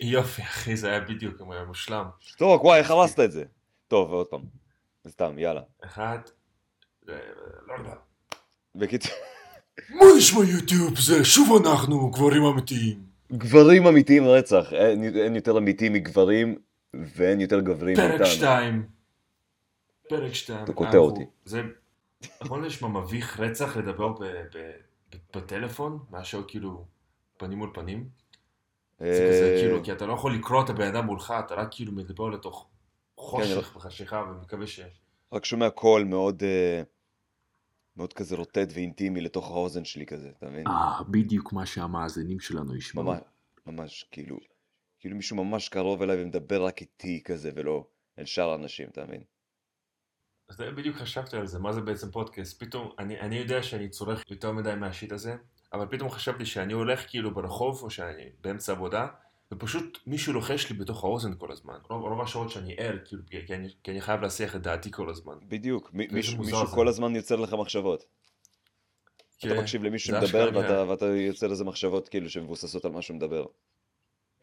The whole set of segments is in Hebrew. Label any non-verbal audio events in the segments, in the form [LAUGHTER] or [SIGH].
יופי, אחי, זה היה בדיוק מושלם. טוב, וואי, איך הרסת את זה? טוב, ועוד פעם. סתם, יאללה. אחד, אה, לא יודע. בקיצור, מה יש ביוטיוב? זה שוב אנחנו, גברים אמיתיים. גברים אמיתיים רצח. אין, אין יותר אמיתיים מגברים, ואין יותר גברים פרק מאיתנו. שתיים. פרק שתיים. אתה קוטע אותי. זה, נכון נשמע מביך רצח לדבר בטלפון, מאשר כאילו פנים מול פנים. זה כזה אה, כאילו, כי אתה לא יכול לקרוא את הבן אדם מולך, אתה רק כאילו מדבר לתוך כן, חושך וחשיכה, ומקווה ש... רק שומע קול מאוד, אה, מאוד כזה רוטט ואינטימי לתוך האוזן שלי כזה, אתה מבין? אה, בדיוק מה שהמאזינים שלנו ישמעו. ממש, ממש, כאילו, כאילו מישהו ממש קרוב אליי ומדבר רק איתי כזה, ולא אל שאר האנשים, אתה מבין? אז בדיוק חשבתי על זה, מה זה בעצם פודקאסט. פתאום, אני, אני יודע שאני צורך יותר מדי מהשיט הזה, אבל פתאום חשבתי שאני הולך כאילו ברחוב, או שאני באמצע עבודה, ופשוט מישהו לוחש לי בתוך האוזן כל הזמן. רוב, רוב השעות שאני ער, כאילו, כי אני, כי אני חייב להסיח את דעתי כל הזמן. בדיוק, מי- מישהו מישהו זה. כל הזמן יוצר לך מחשבות. אתה כן, מקשיב למישהו שמדבר ואתה. ואתה יוצר לזה מחשבות כאילו שמבוססות על מה שהוא מדבר.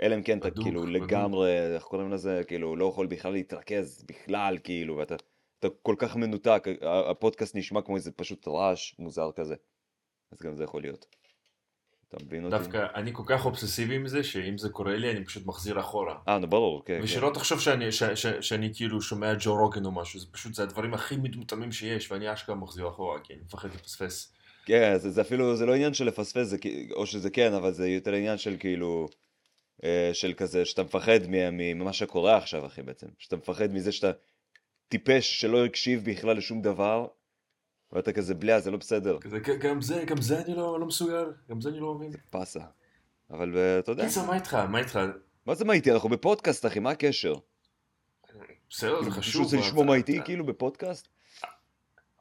אלא אם כן אתה כאילו בדוק. לגמרי, איך קוראים לזה, כאילו לא יכול בכלל להתרכז בכלל, כאילו, ואתה אתה כל כך מנותק, הפודקאסט נשמע כמו איזה פשוט רעש מוזר כזה. אז גם זה יכול להיות. אתה מבין אותי? דווקא אני כל כך אובססיבי עם זה, שאם זה קורה לי, אני פשוט מחזיר אחורה. אה, נו ברור, כן, כן. ושלא תחשוב שאני, ש, ש, שאני כאילו שומע ג'ו רוגן או משהו, זה פשוט, זה הדברים הכי מטומטמים שיש, ואני אשכרה מחזיר אחורה, כי אני מפחד לפספס. כן, זה, זה אפילו, זה לא עניין של לפספס, זה, או שזה כן, אבל זה יותר עניין של כאילו, אה, של כזה, שאתה מפחד ממה שקורה עכשיו, אחי, בעצם. שאתה מפחד מזה שאתה טיפש שלא הקשיב בכלל לשום דבר, ואתה כזה, בליה, זה לא בסדר, כזה, "ג- גם זה, גם זה אני לא, לא מסוגל, גם זה אני לא מבין. פאסה. אבל אה, אתה יודע, קיצר, מה איתך? מה איתך? מה זה מה איתי? אנחנו בפודקאסט, אחי, מה הקשר? בסדר, זה כאילו, חשוב. מישהו רוצה לשמוע מה איתי, כאילו, בפודקאסט?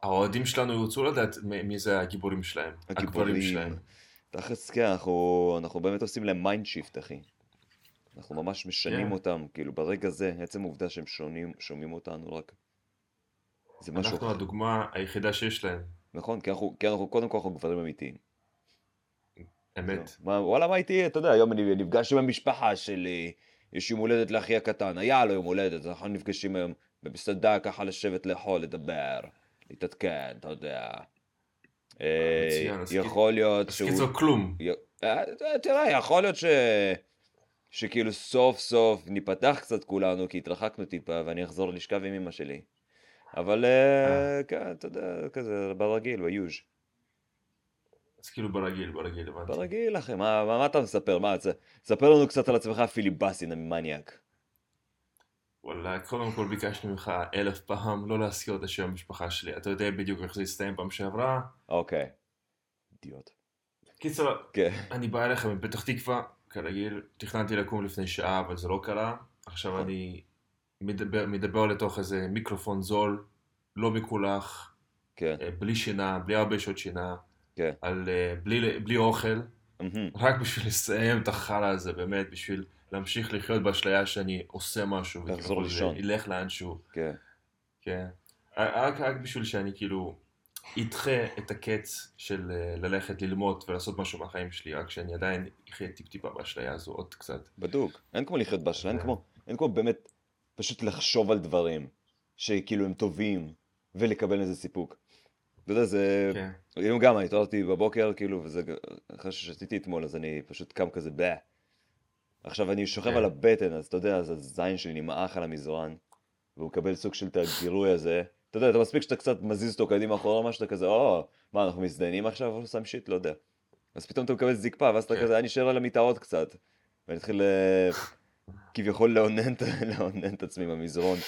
האוהדים שלנו ירצו לדעת מי זה הגיבורים שלהם. הגברים שלהם. תכלס, כן, אנחנו, אנחנו באמת עושים להם mind shift, אחי. אנחנו ממש משנים כן. אותם, כאילו, ברגע זה, עצם העובדה שהם שונים, שומעים אותנו רק. זה משהו אנחנו אחר. הדוגמה היחידה שיש להם. נכון, כי אנחנו, כי אנחנו, קודם כל אנחנו גברים אמיתיים. אמת. זהו. מה, וואלה, מה איתי? אתה יודע, היום אני נפגש עם המשפחה שלי, יש יום הולדת לאחי הקטן, היה לו יום הולדת, אז אנחנו נפגשים היום במסעדה ככה לשבת לאכול, לדבר, להתעדכן, אתה יודע. אה, אז יכול להיות אז שהוא... קיצור, כלום. אה, תראה, יכול להיות ש... שכאילו סוף סוף ניפתח קצת כולנו, כי התרחקנו טיפה, ואני אחזור לשכב עם אמא שלי. אבל אה, כן, אתה יודע, כזה ברגיל, ביוז'. אז כאילו ברגיל, ברגיל, הבנתי. ברגיל, אחי, מה, מה, מה אתה מספר? מה, צ- ספר לנו קצת על עצמך, פיליבסין המניאק. וואלה, קודם כל ביקשתי ממך אלף פעם לא להזכיר את השם המשפחה שלי. אתה יודע בדיוק איך זה הסתיים פעם שעברה. אוקיי. אידיוט. קיצר, כן. אני בא אליך מפתח תקווה, כרגיל, תכננתי לקום לפני שעה, אבל זה לא קרה. עכשיו אני מדבר, מדבר לתוך איזה מיקרופון זול, לא מקולח, כן, אה, בלי שינה, בלי הרבה שעות שינה, כן. על, אה, בלי, בלי אוכל, מהמם. רק בשביל לסיים את החרא הזה, באמת, בשביל להמשיך לחיות באשליה שאני עושה משהו, לחזור לישון. ילך לאנשהו, כן. כן. רק, רק בשביל שאני כאילו אדחה את הקץ של אה, ללכת ללמוד ולעשות משהו מהחיים שלי, רק שאני עדיין אחיה טיפ-טיפה באשליה הזו עוד קצת. בדוק. אין כמו לחיות באשלה, אין כן. כמו, אין כמו באמת פשוט לחשוב על דברים שכאילו הם טובים ולקבל איזה סיפוק. אתה יודע, זה... כן. היום גם, אני התעוררתי בבוקר, כאילו, וזה... אחרי ששתיתי אתמול, אז אני פשוט קם כזה, באה. עכשיו אני שוכב כן. על הבטן, אז אתה יודע, אז הזין שלי נמעך על המזרן, והוא מקבל סוג של את הגירוי הזה. אתה יודע, אתה מספיק שאתה קצת מזיז אותו קדימה אחורה, מה שאתה כזה, או, מה, אנחנו מזדיינים עכשיו, או שם שיט, לא יודע. אז פתאום אתה מקבל זקפה, ואז אתה כן. כזה, אני נשאר על המיטה עוד קצת. ואני אתחיל אה, כביכול לאונן [LAUGHS] לאונן את עצמי במזרון.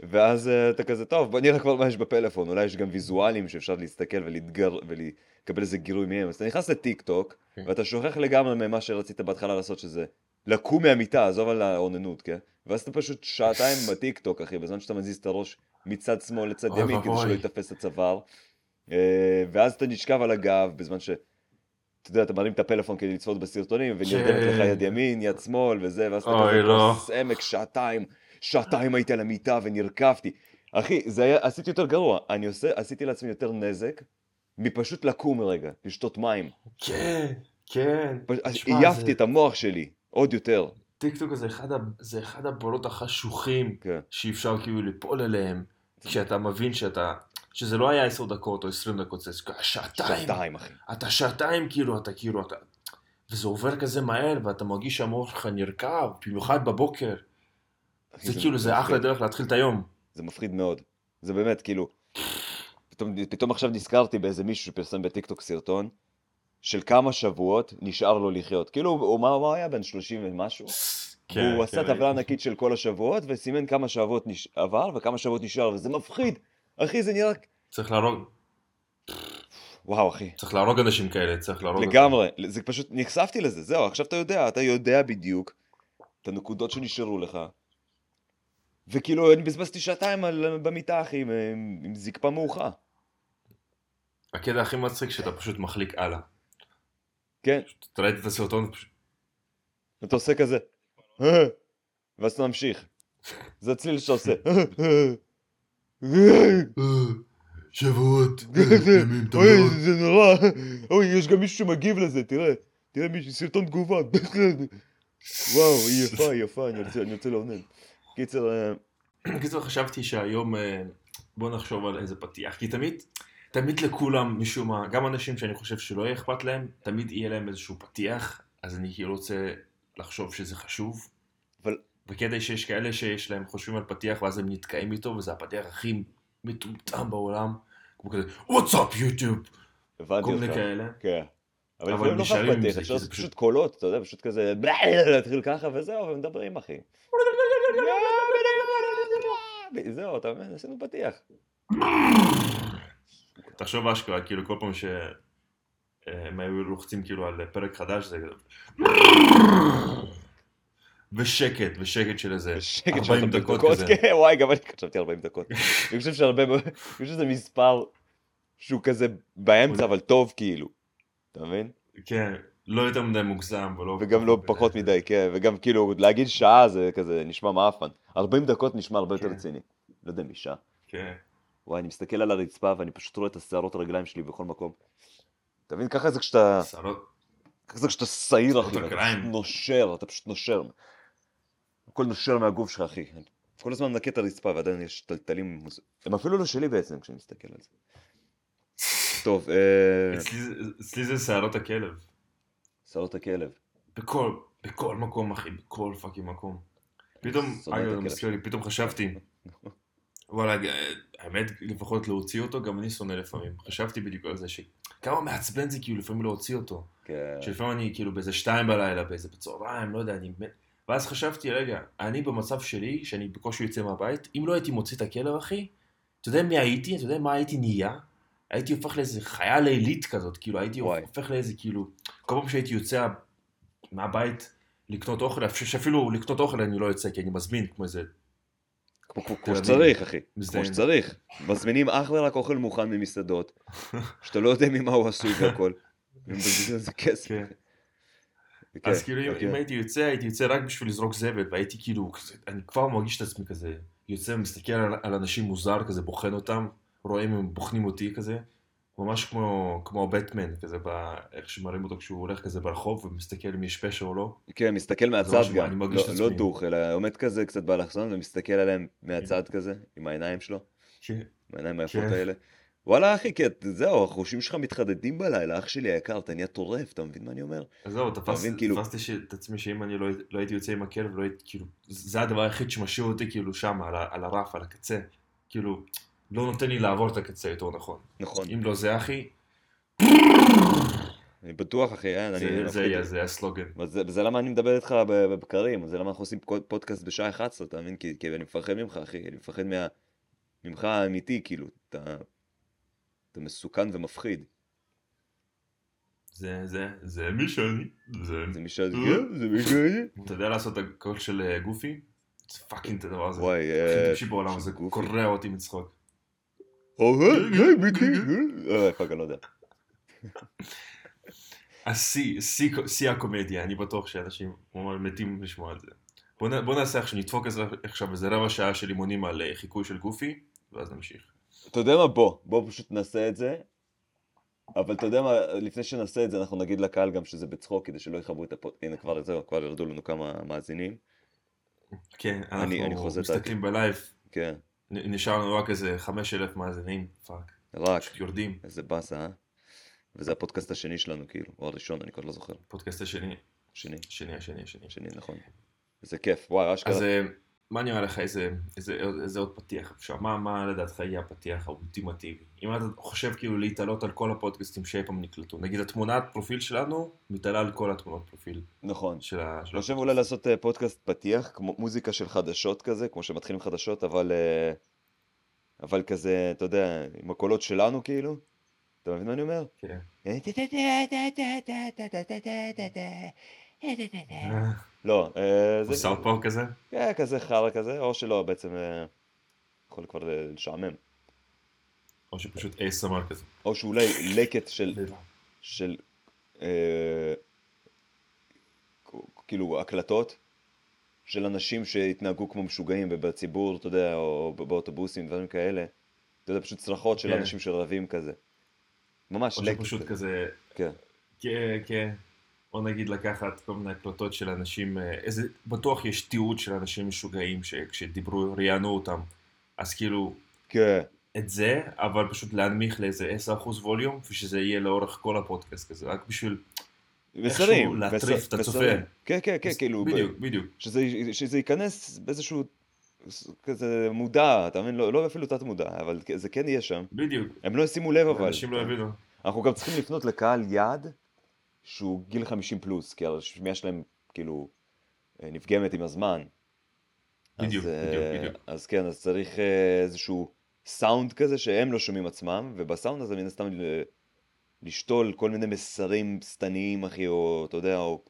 ואז אה, אתה כזה, טוב, בוא נראה כבר מה יש בפלאפון, אולי יש גם ויזואלים שאפשר להסתכל ולהתגר, ולקבל איזה גירוי מהם. אז אתה נכנס לטיק טוק, כן. ואתה שוכח לגמרי ממה שרצית בהתחלה לעשות, שזה לקום מהמיטה, עזוב על האוננות, כן? ואז אתה פשוט שעתיים [LAUGHS] בטיק טוק, אחי, בזמן שאתה מזיז את הראש מצד שמאל לצד ימין, כדי. שלא יתפס את הצוואר. אה, ואז אתה נשכב על הגב, בזמן ש... אתה יודע, אתה מרים את הפלאפון כדי לצפות בסרטונים, ונרדמת לך כן. יד ימין, יד שמאל, וזה, ואז אתה כזה לא. כוס עמק, שעתיים, שעתיים הייתי על המיטה ונרקבתי. אחי, זה היה, עשיתי יותר גרוע, אני עושה, עשיתי לעצמי יותר נזק, מפשוט לקום רגע, לשתות מים. כן, כן. עייפתי זה- את המוח שלי, עוד יותר. טיקטוק זה אחד, זה אחד הבורות החשוכים כן. שאפשר כאילו ליפול אליהם, כשאתה מבין שאתה, שזה לא היה 10 דקות או 20 דקות, זה שעתיים. שעתיים, אחי. אתה שעתיים כאילו, אתה כאילו, אתה... וזה עובר כזה מהר, ואתה מרגיש שהמוח שלך נרקב, במיוחד בבוקר. אחי, זה כאילו, זה אחלה מפחיד. דרך להתחיל את היום. זה מפחיד מאוד. זה באמת, כאילו, פתאום, פתאום עכשיו נזכרתי באיזה מישהו שפרסם בטיקטוק סרטון, של כמה שבועות נשאר לו לחיות. כאילו, הוא, מה, מה הוא היה? בן 30 ומשהו? כן, והוא עשה כן, טבלה ענקית של כל השבועות, וסימן כמה שבועות נש... עבר וכמה שבועות נשאר, וזה מפחיד. אחי, זה נראה... צריך להרוג, וואו, אחי. צריך להרוג אנשים כאלה, צריך להרוג... לגמרי. זה פשוט, נחשפתי לזה, זהו, עכשיו אתה יודע, אתה יודע בדיוק את הנקודות שנשארו לך. וכאילו, אני בזבזתי שעתיים על, במיטה, אחי, עם, עם זקפה מאוחה. הקטע הכי מצחיק שאתה פשוט מחליק הלאה. כן, אתה ראית את הסרטון? פשוט- אתה עושה כזה, ואז אתה ממשיך. זה הצליל שאתה עושה. שבועות, אוי, זה נורא. אוי, יש גם מישהו שמגיב לזה, תראה. תראה מישהו, סרטון תגובה. וואו, היא יפה, היא יפה, אני רוצה- לעונן. קיצר, אה, בקיצור חשבתי שהיום אה, בוא נחשוב על איזה פתיח, כי תמיד, תמיד לכולם משום מה, גם אנשים שאני חושב שלא יהיה אכפת להם, תמיד יהיה להם איזשהו פתיח, אז אני כאילו רוצה לחשוב שזה חשוב. אבל- וכדי שיש כאלה שיש להם, חושבים על פתיח ואז הם נתקעים איתו, וזה הפתיח הכי מטומטם בעולם, כמו כזה, וואטס אפ יוטיוב, הבנתי כל. מיני כאלה. כן. אבל לפעמים לא נשארים חייב עם פתיח, זה, אפשר לעשות פשוט- פשוט קולות, אתה יודע, פשוט כזה, [LAUGHS] להתחיל ככה וזהו, ומדברים, אחי. [LAUGHS] זהו, אתה מבין, עשינו פתיח. תחשוב אשכרה, כאילו כל פעם שהם היו לוחצים כאילו על פרק חדש, זה כזה... ושקט, ושקט של איזה שקט של 40 דקות כזה. כן, וואי, גם אני חשבתי 40 דקות. [LAUGHS] אני חושב שהרבה, אני חושב שזה מספר שהוא כזה באמצע, אבל טוב כאילו. אתה מבין? כן, לא יותר מדי מוגזם. וגם לא פחות מדי, כן, וגם כאילו, להגיד שעה זה כזה נשמע מעפן. 40 דקות נשמע הרבה יותר כן. רציני. לא יודע מי שעה. כן, וואי, אני מסתכל על הרצפה ואני פשוט רואה את השערות הרגליים שלי בכל מקום. אתה מבין? ככה זה כשאתה, שערות, ככה זה כשאתה שעיר, אחי, נושר, אתה פשוט נושר. הכל נושר מהגוף שלך, אחי. כל הזמן מנקה את הרצפה ועדיין יש טלטלים, מוז- הם אפילו לא שלי בעצם כשאני מסתכל על זה. טוב, אה, אצלי זה- שערות הכלב. שערות הכלב. בכל, בכל מקום, אחי, בכל פאקינג מקום. פתאום, אגב. מזכיר לי, פתאום חשבתי, וואלה, אה, האמת, לפחות להוציא אותו, גם אני שונא לפעמים. חשבתי בדיוק על זה, שכמה מעצבן זה כאילו לפעמים להוציא אותו. כן. שלפעמים אני כאילו באיזה שתיים בלילה, באיזה בצהריים, לא יודע, אני... מת. ואז חשבתי, רגע, אני במצב שלי, שאני בקושי יוצא מהבית, אם לא הייתי מוציא את הכלב, אחי, אתה יודע מי הייתי? אתה יודע מה הייתי נהיה? הייתי הופך לאיזה חיה לילית כזאת, כאילו הייתי וואי. הופך לאיזה כאילו, כל פעם שהייתי יוצא מהבית לקנות אוכל, אפילו- שאפילו לקנות אוכל אני לא יוצא, כי אני מזמין כמו איזה... כמו- כמו-. שצריך, אחי. מזדיין. כמו שצריך. מזמינים אך ורק אוכל מוכן ממסעדות, [LAUGHS] שאתה לא יודע ממה הוא עשוי והכל. [LAUGHS] ומבזבזים על זה כסף. כן. כן, אז כאילו אם- אוקיי. אם הייתי יוצא, הייתי יוצא רק בשביל לזרוק זבל, והייתי כאילו, כזה- אני כבר מרגיש את עצמי כזה, יוצא ומסתכל על, על אנשים מוזר, כזה בוחן אותם, רואה אם הם בוחנים אותי כזה, ממש כמו, כמו הבטמן, כזה, ב, איך שמראים אותו כשהוא הולך כזה ברחוב ומסתכל אם יש פשע או לא. כן, מסתכל מהצד גם, אני מרגיש לא- לא. דוך, אלא עומד כזה קצת באלכסון ומסתכל עליהם מהצד כזה, עם העיניים שלו, כן. עם העיניים היפות כן. האלה. וואלה אחי, כי את- זהו, החושים שלך מתחדדים בלילה, אח שלי היקר, אתה נהיה טורף, אתה מבין מה אני אומר? זהו, תפס- מבין, כאילו- תפסתי ש- את עצמי שאם אני לא, לא הייתי יוצא עם הכלב, לא הייתי, כאילו, זה הדבר היחיד שמשאיר אותי כאילו שם, על, על הרף, על הקצה. כאילו, לא נותן לי לעבור את הקצה יותר נכון. נכון, אם לא זה אחי, אני בטוח אחי, אין, אני... זה- זה מפחיד. יהיה, זה הסלוגן. וזה, וזה למה אני מדבר איתך בבקרים, זה למה אנחנו עושים פוד- פודקאסט בשעה 11, אתה מבין? כי, כי אני מפחד ממך, אחי, אני מפחד מה... ממך האמיתי, כאילו, אתה... אתה מסוכן ומפחיד. זה, זה, זה מי שאני. זה... זה מי ש... כן, זה מי שאני. אתה יודע לעשות את הקול של אה, גופי? זה fucking את הדבר הזה. וואי, הכי אה... טיפשי בעולם הזה. קורע אותי מצחוק. אה, fuck, אני לא יודע. השיא, שיא- הקומדיה, אני בטוח שאנשים מתים לשמוע את זה. בוא נעשה עכשיו, נדפוק עכשיו איזה רבע שעה של אימונים על אה, חיקוי של גופי, ואז נמשיך. אתה יודע מה? בוא, בוא פשוט נעשה את זה אבל אתה יודע מה, לפני שנעשה את זה, אנחנו נגיד לקהל גם שזה בצחוק, כדי שלא יכבו את הפוד... הנה כבר זהו, כבר ירדו לנו כמה מאזינים. כן, אני אנחנו את מסתכלים ב live, כן, נשאר לנו רק איזה 5,000 מאזינים, fuck, רק. פשוט יורדים, איזה באסה, אה? וזה הפודקאסט השני שלנו, כאילו, או הראשון, אני כבר לא זוכר. פודקאסט השני, שני, השני, השני, השני. שני, נכון. איזה כיף, וואי, אשכרה. אז אה, מה נראה לך, איזה, איזה, איזה עוד פתיח אפשר? מה, מה לדעתך יהיה הפתיח האולטימטיבי? אם אתה חושב כאילו להתעלות על כל הפודקאסטים שאי פעם נקלטו, נגיד התמונת פרופיל שלנו מתעלה על כל התמונות פרופיל נכון. של ה... אני חושב אולי לעשות אה, פודקאסט פתיח, כמו מוזיקה של חדשות כזה, כמו שמתחילים חדשות, אבל... אה, אבל כזה, אתה יודע, עם הקולות שלנו כאילו. אתה מבין מה אני אומר? כן. לא, אה, זה זה... סאוט פארק כזה? כן, כזה חרא כזה, או שלא, בעצם אה, יכול כבר לשעמם. או שפשוט ASMR כזה? או שאולי לקט של, של אה, כאילו הקלטות של אנשים שהתנהגו כמו משוגעים בציבור, אתה יודע, או באוטובוסים, דברים כאלה. אתה יודע, פשוט צרחות של כן. אנשים שרבים כזה. ממש או לקט שפשוט כזה. כזה, כן, כן, כן. או נגיד לקחת כל מיני הקלטות של אנשים, אה, איזה, בטוח יש תיעוד של אנשים משוגעים שכשדיברו, ראיינו אותם. אז כאילו, כן, את זה, אבל פשוט להנמיך לאיזה 10% ווליום, ושזה יהיה לאורך כל הפודקאסט כזה, רק בשביל מסרים. להטריף את הצופה. כן, כן, כן, כאילו, בדיוק, בדיוק. שזה, שזה ייכנס באיזשהו כזה מודע, אתה מבין? לא, לא אפילו תת מודע, אבל זה כן יהיה שם. בדיוק. הם לא ישימו לב אבל. אנשים לא יבינו. אנחנו גם צריכים לפנות לקהל יעד שהוא גיל 50 פלוס, כי השמיעה שלהם כאילו אה, נפגמת עם הזמן. בדיוק, אז, אה, בדיוק, בדיוק. אז כן, אז צריך אה, איזשהו סאונד כזה שהם לא שומעים עצמם, ובסאונד הזה מן הסתם לשתול כל מיני מסרים שטניים, אחי, או אתה יודע, או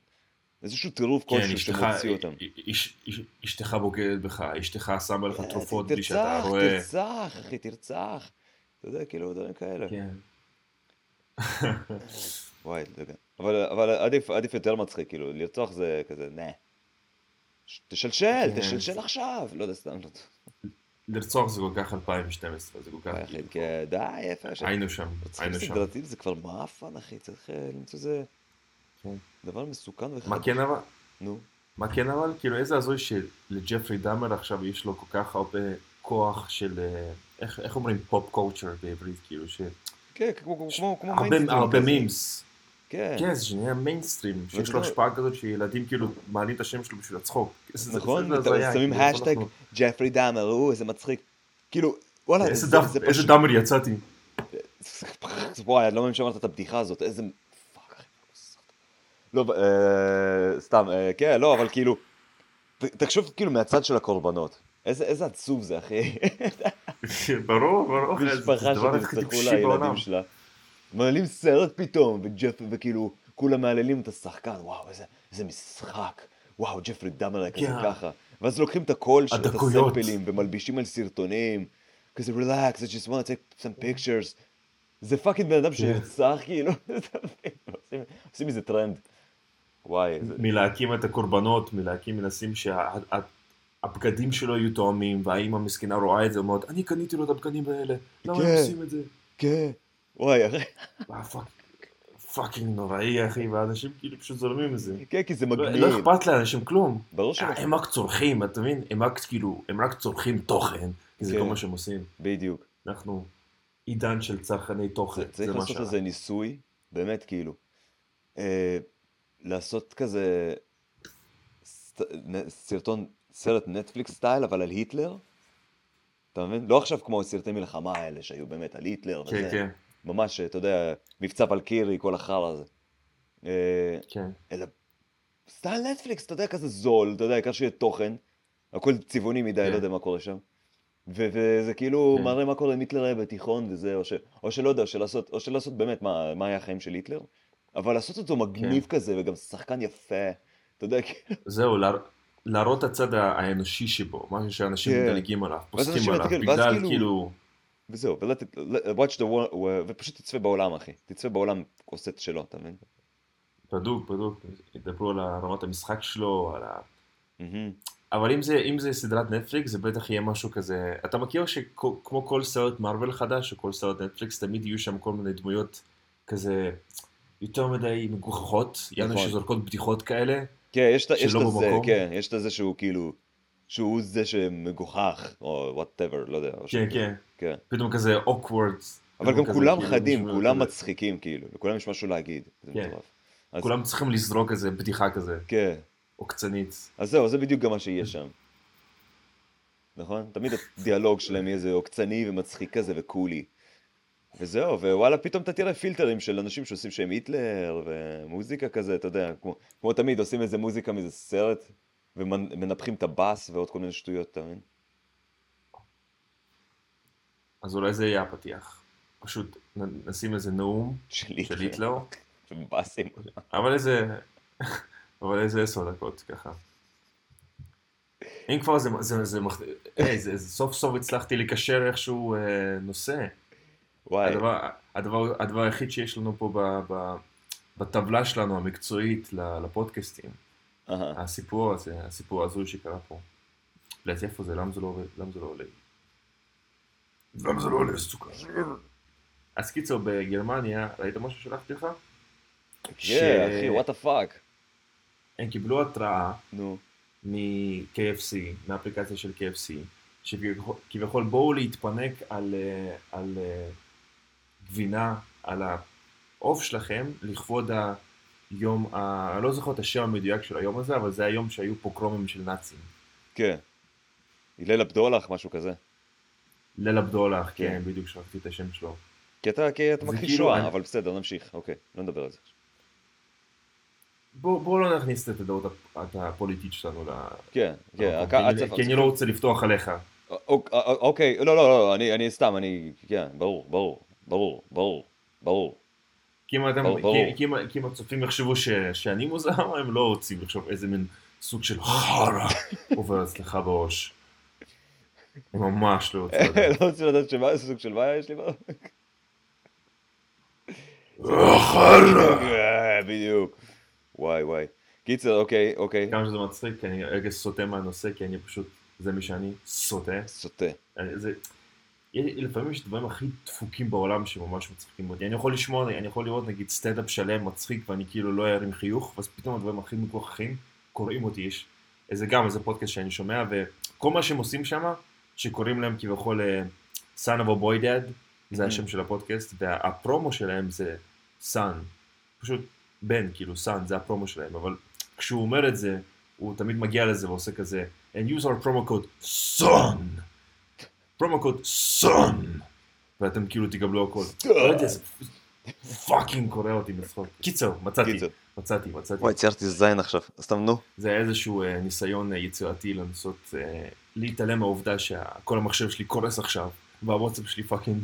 איזשהו טירוף כן, כלשהו שמוציא אותם. אש- אש- אשתך בוגדת בך, אשתך שמה לך תרופות בלי שאתה תרצח, רואה. תרצח, אחי, תרצח. אתה יודע, כאילו, דברים כאלה. כן. וואי, לא יודע. אבל, אבל עדיף, עדיף יותר מצחיק, כאילו, לרצוח זה כזה, נה. תשלשל, כן. תשלשל עכשיו. לא יודע, סתם, לא. לרצוח זה כל כך 2012, זה כל כך... אחי, כן, די, יפה. היינו שם, היינו שם. סדרתיים זה כבר מעפן, אחי, צריך אה, למצוא איזה כן. דבר מסוכן וחדש. מה כן אבל? נו. מה כן אבל? כאילו איזה הזוי שג'פרי דאמר עכשיו יש לו כל כך הרבה כוח של, אה, איך אומרים pop culture בעברית, כאילו, ש... כן, כמו, כמו, הרבה מיינסטרים הרבה. memes. כן, כן, זה שנהיה מיינסטרים, שיש לו השפעה כזאת שילדים כאילו מעלים את השם שלו בשביל הצחוק. נכון, שמים האשטאג ג'פרי דאמר, או, איזה מצחיק. כאילו, וואלה, איזה דאמר יצאתי. [LAUGHS] וואי, אני לא מאמין שאמרת את הבדיחה הזאת, איזה... לא, אה, סתם, אה, כן, לא, אבל כאילו, תחשוב כאילו מהצד של הקורבנות. איזה עצוב זה, אחי. [LAUGHS] ברור, ברור, [LAUGHS] משפחה שנרצחו לילדים. שלה. מעלים סרט פתאום, וג'ף, וכאילו, כולם מהללים את השחקן, וואו, איזה, איזה משחק. וואו, ג'פרי דאמר היה כזה כן. ככה. ואז לוקחים את הקול של. הסמפלים, ומלבישים על סרטונים. כזה, relax, I just want to take some pictures. זה fucking בן אדם שנרצח, כאילו. [LAUGHS] עושים- מזה טרנד. וואי. מלהקים את הקורבנות, מלהקים מנסים שהבגדים שלו יהיו תואמים, והאימא המסכנה רואה את זה, אומרת, אני קניתי לו את הבגדים האלה, למה הם כן. עושים את זה? כן. וואי, אחי. fucking נוראי, אחי, ואנשים כאילו פשוט זורמים מזה. כן, כי זה לא מגניב. לא אכפת לאנשים כלום. ברור שלא. הם רק צורכים, אתה מבין? הם רק כאילו, הם רק צורכים תוכן, כי זה כן. כל מה שהם עושים. בדיוק. אנחנו עידן של צרכני תוכן, צריך לעשות. איזה ניסוי, באמת, כאילו. אה, לעשות כזה סרטון, סרט נטפליקס style, אבל על היטלר. אתה מבין? לא עכשיו כמו סרטי מלחמה האלה שהיו באמת על היטלר כן, וזה. כן, ממש, אתה יודע, מבצע ולקירי, כל החרא הזה. אה, כן. אלא style נטפליקס, אתה יודע, כזה זול, אתה יודע, העיקר שיהיה תוכן, הכל צבעוני מדי, כן. לא יודע מה קורה שם. וזה כאילו כן. מראה מה קורה עם היטלר היה בתיכון וזה, או, ש- או שלא יודע, או שלעשות, או שלעשות באמת מה, מה היה החיים של היטלר, אבל לעשות אותו מגניב כזה, וגם שחקן יפה, אתה יודע, כאילו, זהו, לה- להראות את הצד האנושי שבו, משהו שאנשים כן. מדלגים עליו, פוסקים עליו, בגלל כאילו- כאילו... וזהו, ולת, watch the world, ופשוט תצפה בעולם, אחי, תצפה בעולם עושה את שלו, אתה מבין? בדוק, בדוק, ידברו על רמת המשחק שלו, על ה... אבל אם זה, אם זה סדרת נטפליקס, זה בטח יהיה משהו כזה... אתה מכיר שכמו כל סרט מארוול חדש, או כל סרט נטפליקס, תמיד יהיו שם כל מיני דמויות כזה יותר מדי מגוחכות, יענו נכון. שזורקות בדיחות כאלה. כן, יש את ה- יש את שלא הזה, במקום. כן, יש את הזה שהוא כאילו, שהוא זה שמגוחך, או whatever, לא יודע. כן. כן. כן. פתאום כזה awkward. אבל גם כולם כאילו, חדים, כולם מצחיקים, כאילו, לכולם יש משהו להגיד. זה כן. מטורף. כולם צריכים לזרוק איזה בדיחה כזה, כן. עוקצנית. אז זהו, זה בדיוק גם מה שיהיה שם. נכון? תמיד הדיאלוג שלהם יהיה איזה עוקצני ומצחיק כזה וקולי. וזהו, ווואלה, פתאום אתה תראה פילטרים של אנשים שעושים שהם היטלר, ומוזיקה כזה, אתה יודע, כמו, כמו תמיד עושים איזה מוזיקה מאיזה סרט, ומנפחים את הבאס ועוד כל מיני שטויות, אתה מבין? אז אולי זה יהיה הפתיח. פשוט נשים איזה נאום של היטלר, ובאסים. אבל איזה... אבל איזה עשר דקות ככה. אם כבר זה, זה, זה, היי, זה, זה סוף סוף הצלחתי לקשר איכשהו אה, נושא. וואי, הדבר, הדבר, הדבר היחיד שיש לנו פה ב, ב, בטבלה שלנו המקצועית לפודקאסטים. הסיפור הזה, הסיפור ההזוי שקרה פה. לדעתי איפה זה? למה זה לא עובד? למה זה לא עולה? למה זה לא עולה? סוכר. אז קיצור, בגרמניה, ראית מה ששלחתי לך? כן, אחי, what the fuck. הם קיבלו התראה מ-KFC, מאפליקציה של KFC, שכביכול בואו להתפנק על, אה, על אה, גבינה, על העוף שלכם, לכבוד היום, ה... אני לא זוכר את השם המדויק של היום הזה, אבל זה היום שהיו פוגרומים של נאצים. כן. הלל הבדולח, משהו כזה. ליל הבדולח, כן. כן, בדיוק שכחתי את השם שלו. כי אתה, כי אתה מכחיש כאילו, שואה, אני- אבל בסדר, נמשיך, אוקיי, לא נדבר על זה. בואו בוא לא נכניס את הדעות הפ- הפוליטית שלנו ל... כן, כן, כי אני- לא רוצה לפתוח עליך. אוק- אוקיי, לא, לא, לא, אני, אני סתם, אני, כן, ברור, ברור, ברור, ברור, ברור. כי אם אתם- ברור, כי-. כי אם- כי אם הצופים יחשבו ש- שאני מוזר, הם לא רוצים לחשוב איזה מין סוג של חרא [LAUGHS] עובר אצלך בראש. ממש לא רוצים לדעת. [LAUGHS] לא רוצה לדעת שמה, איזה סוג של בעיה יש לי בראש. אה, בדיוק. וואי, וואי. קיצר, אוקיי, אוקיי. כמה שזה מצחיק, כי אני רגע סוטה מהנושא, כי אני פשוט, זה מי שאני, סוטה. סוטה. זה- לפעמים יש דברים הכי דפוקים בעולם שממש מצחיקים אותי. אני יכול לשמוע, אני יכול לראות נגיד סטנדאפ שלם מצחיק ואני כאילו לא ארים חיוך, ואז פתאום הדברים הכי מגוחכים קוראים אותי. יש איזה גם איזה פודקאסט שאני שומע, וכל מה שהם עושים שם, שקוראים להם כביכול אה, son of a boy dad, זה השם של הפודקאסט, והפרומו שלהם זה son, פשוט בן, כאילו son, זה הפרומו שלהם, אבל כשהוא אומר את זה, הוא תמיד מגיע לזה ועושה כזה, and use our promo code son. פרומו קוד סון ואתם כאילו תקבלו הכל. לא יודע, זה fucking קורע אותי מצחוק. קיצר, מצאתי. מצאתי, מצאתי. וואי, ציירתי זין עכשיו. סתם, נו. זה היה איזשהו אה, ניסיון אה, יצירתי לנסות אה, להתעלם מהעובדה שכל המחשב שלי קורס עכשיו, והוואטסאפ שלי fucking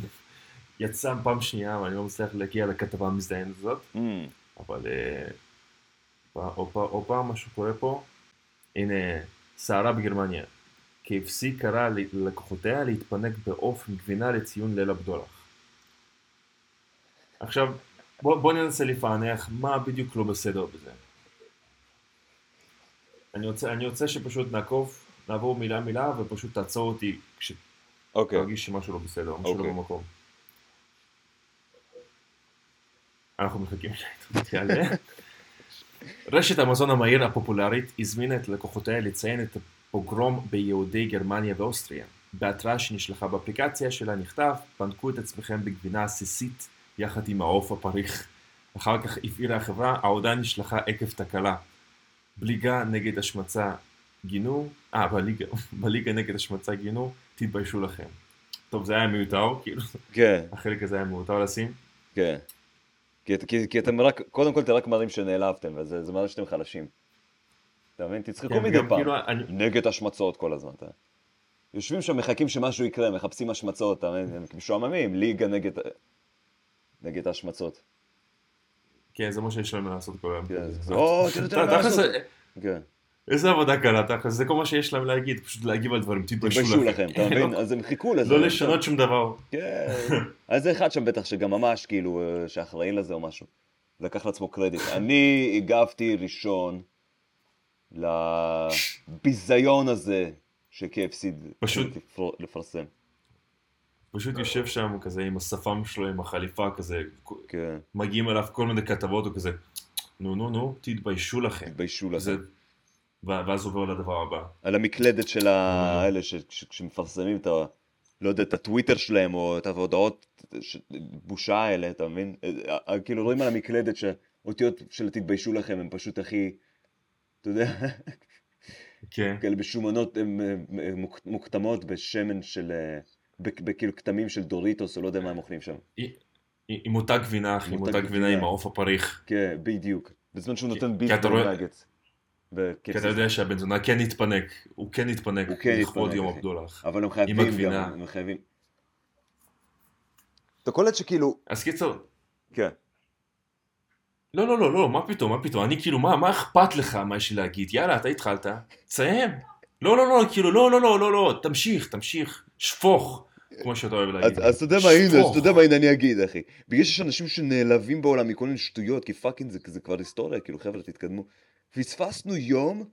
יצא פעם שנייה ואני לא מצליח להגיע לכתבה המזדיינת הזאת, אמ, אבל עוד פעם משהו קורה פה. הנה, סערה בגרמניה. KFC קרא ל- ללקוחותיה להתפנק בעוף גבינה לציון ליל הבדולח. עכשיו, בוא, בוא ננסה לפענח מה בדיוק לא בסדר בזה. אני רוצה, אני רוצה שפשוט נעקוב, נעבור מילה מילה ופשוט תעצור אותי אוקיי. כשתרגיש שמשהו לא בסדר, משהו לא אוקיי. במקום. אנחנו מחכים שהאינטרנט יעלה. [LAUGHS] רשת המזון המהיר הפופולרית הזמינה את לקוחותיה לציין את הפוגרום ביהודי גרמניה ואוסטריה. בהתראה שנשלחה באפליקציה שלה נכתב, פנקו את עצמכם בגבינה עסיסית יחד עם העוף הפריך. אחר כך הבהירה החברה, ההודעה נשלחה עקב תקלה. בליגה נגד השמצה גינו, אה, בליגה, [LAUGHS] בליגה נגד השמצה גינו, תתביישו לכם. טוב, זה היה מיותר, כאילו, כן, החלק הזה היה מיותר לשים. כן. כי, כי, כי אתם רק, קודם כל אתם רק מראים שנעלבתם, וזה זה מראה שאתם חלשים. אתה מבין? תצחקו כן, מדי פעם. כאילו, נגד השמצות כל הזמן. יושבים שם, מחכים שמשהו יקרה, מחפשים השמצות? הם משועממים, ליגה נגד... נגד ההשמצות. כן, זה מה שיש לנו לעשות כל היום. כן, או, תראה, תראה, מה תכל'ס, לעשות? כן. איזה עבודה קלה, תכל'ס, זה כל מה שיש להם להגיד, פשוט להגיב על דברים, תתביישו לכם. אתה מבין? [LAUGHS] אז הם חיכו לזה. לא לשנות שום דבר. כן. [LAUGHS] אז זה אחד שם בטח שגם ממש כאילו, אה, שאחראי לזה או משהו. לקח לעצמו קרדיט. אני הגבתי ראשון לביזיון הזה ש-KFC פשוט- לפר- לפרסם. פשוט יושב שם כזה עם השפם שלו, עם החליפה כזה, כן, מגיעים אליו כל מיני כתבות, הוא כזה, נו נו נו, תתביישו לכם. תתביישו זה- לכם. ו- ואז עובר לדבר הבא. על המקלדת של האלה ש- ש- שמפרסמים את ה... לא יודע, את הטוויטר שלהם, או את ההודעות ש- בושה האלה, אתה מבין? אה, אה, כאילו רואים על המקלדת שהאותיות של תתביישו לכם הם פשוט הכי, אתה יודע, כן. כאלה בשומנות, מוקטמות בשמן של, אה, ב- בכאילו כתמים של דוריטוס, או לא יודע מה הם אוכלים שם. עם אותה גבינה, אחי, עם אותה גבינה. עם העוף הפריך. כן, בזמן בזמן שהוא כי- נותן כי ביף אתה רואה- בנגץ. כי אתה יודע שהבן זונה כן התפנק, הוא כן התפנק, הוא כן לכבוד יום. הבדולח. אבל הם חייבים. גם, הם חייבים. אתה קולט שכאילו, אז קיצור, כן, לא, לא, לא, לא, מה פתאום, מה פתאום, אני כאילו, מה, מה אכפת לך מה יש לי להגיד? יאללה, אתה התחלת, תסיים. לא, לא, לא, כאילו, לא, לא, לא, לא, לא, תמשיך, תמשיך, שפוך, כמו שאתה אוהב להגיד. אז אתה יודע מה, הנה. אתה יודע מה, הנה אני אגיד, אחי. בגלל שיש אנשים שנעלבים בעולם מכל מיני שטויות, כי fucking זה כבר היסטוריה, כאילו, חבר'ה, תתקדמו. פספסנו יום